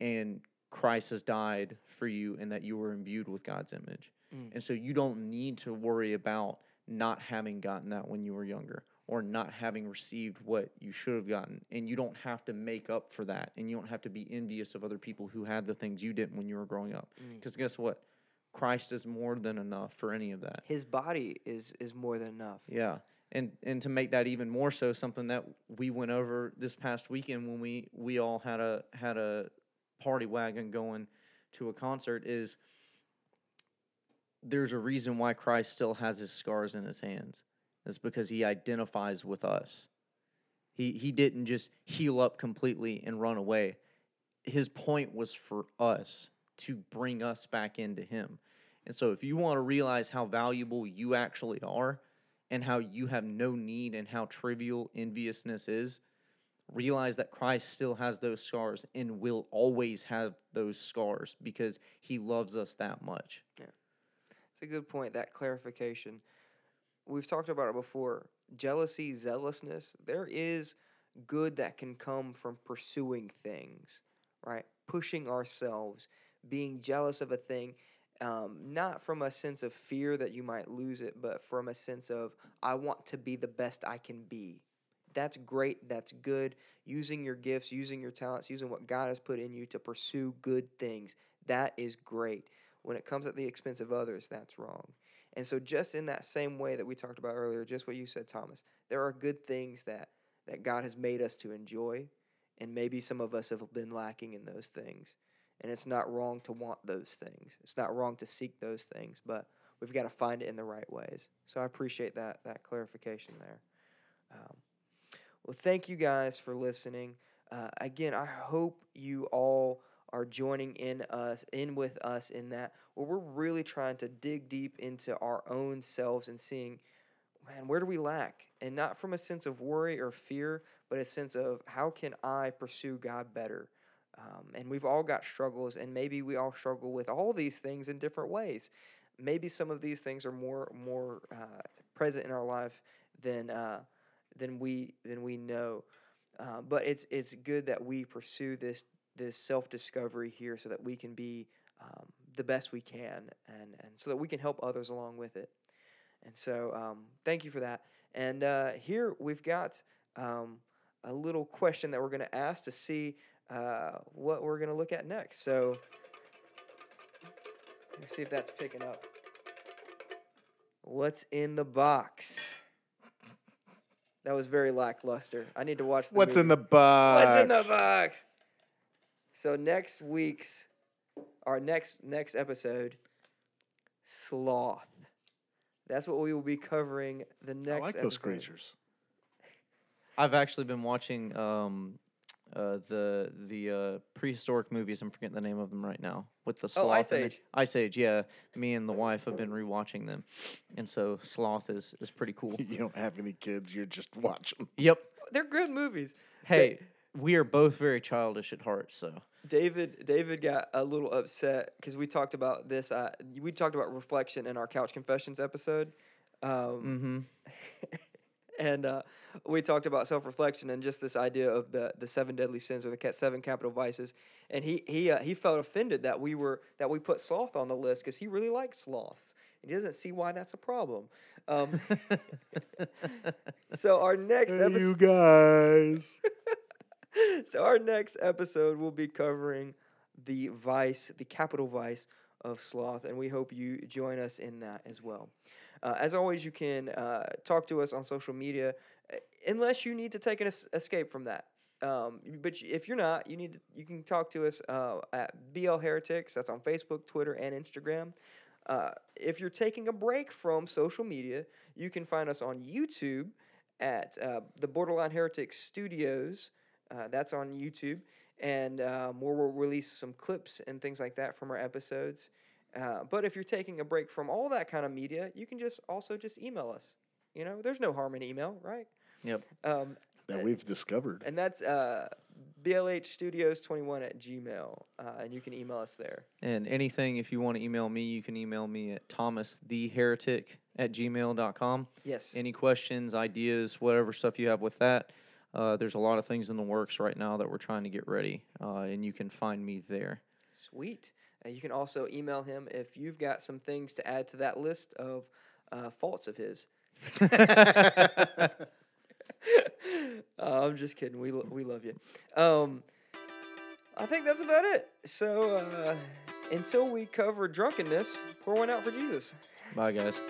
and Christ has died for you and that you were imbued with God's image. Mm. And so you don't need to worry about not having gotten that when you were younger or not having received what you should have gotten. And you don't have to make up for that. And you don't have to be envious of other people who had the things you didn't when you were growing up. Mm. Because guess what? Christ is more than enough for any of that. His body is is more than enough. Yeah. And and to make that even more so, something that we went over this past weekend when we we all had a had a party wagon going to a concert is there's a reason why Christ still has his scars in his hands. It's because he identifies with us. He he didn't just heal up completely and run away. His point was for us to bring us back into him. And so if you want to realize how valuable you actually are and how you have no need and how trivial enviousness is, realize that Christ still has those scars and will always have those scars because he loves us that much. Yeah. It's a good point, that clarification. We've talked about it before. Jealousy, zealousness, there is good that can come from pursuing things, right? Pushing ourselves, being jealous of a thing, um, not from a sense of fear that you might lose it, but from a sense of, I want to be the best I can be. That's great. That's good. Using your gifts, using your talents, using what God has put in you to pursue good things. That is great. When it comes at the expense of others, that's wrong. And so, just in that same way that we talked about earlier, just what you said, Thomas, there are good things that, that God has made us to enjoy. And maybe some of us have been lacking in those things. And it's not wrong to want those things, it's not wrong to seek those things, but we've got to find it in the right ways. So, I appreciate that, that clarification there. Um, well, thank you guys for listening. Uh, again, I hope you all are joining in us in with us in that where we're really trying to dig deep into our own selves and seeing man where do we lack? And not from a sense of worry or fear but a sense of how can i pursue god better? Um, and we've all got struggles and maybe we all struggle with all these things in different ways. Maybe some of these things are more more uh, present in our life than uh, then we then we know. Uh, but it's it's good that we pursue this this self discovery here, so that we can be um, the best we can, and and so that we can help others along with it. And so, um, thank you for that. And uh, here we've got um, a little question that we're going to ask to see uh, what we're going to look at next. So, let's see if that's picking up. What's in the box? That was very lackluster. I need to watch the What's in the box? What's in the box? So next week's our next next episode, sloth. That's what we will be covering the next. I next like episode. those creatures. I've actually been watching um, uh, the the uh, prehistoric movies. I'm forgetting the name of them right now. With the sloth. Oh, Ice in it. Age. Ice Age. Yeah, me and the wife have been rewatching them, and so sloth is is pretty cool. You don't have any kids. You're just watching. yep. They're good movies. Hey, we are both very childish at heart, so David David got a little upset because we talked about this. Uh, we talked about reflection in our couch confessions episode, um, hmm and uh, we talked about self reflection and just this idea of the the seven deadly sins or the seven capital vices. And he he uh, he felt offended that we were that we put sloth on the list because he really likes sloths. And he doesn't see why that's a problem. Um, so our next Hey, episode. you guys. so our next episode will be covering the vice, the capital vice of sloth, and we hope you join us in that as well. Uh, as always, you can uh, talk to us on social media, uh, unless you need to take an es- escape from that. Um, but if you're not, you need to, you can talk to us uh, at BL Heretics. That's on Facebook, Twitter, and Instagram. Uh, if you're taking a break from social media, you can find us on YouTube at uh, the Borderline Heretics Studios. Uh, that's on YouTube, and um, where we'll release some clips and things like that from our episodes. Uh, but if you're taking a break from all that kind of media, you can just also just email us. You know, there's no harm in email, right? Yep. Um, That we've discovered. and that's uh, blhstudios21 at gmail, uh, and you can email us there. And anything, if you want to email me, you can email me at thomastheheretic at gmail.com. Yes. Any questions, ideas, whatever stuff you have with that. Uh, there's a lot of things in the works right now that we're trying to get ready, uh, and you can find me there. Sweet. Uh, you can also email him if you've got some things to add to that list of uh, faults of his. uh, I'm just kidding. We, lo- we love you. Um, I think that's about it. So uh, until we cover drunkenness, pour one out for Jesus. Bye, guys.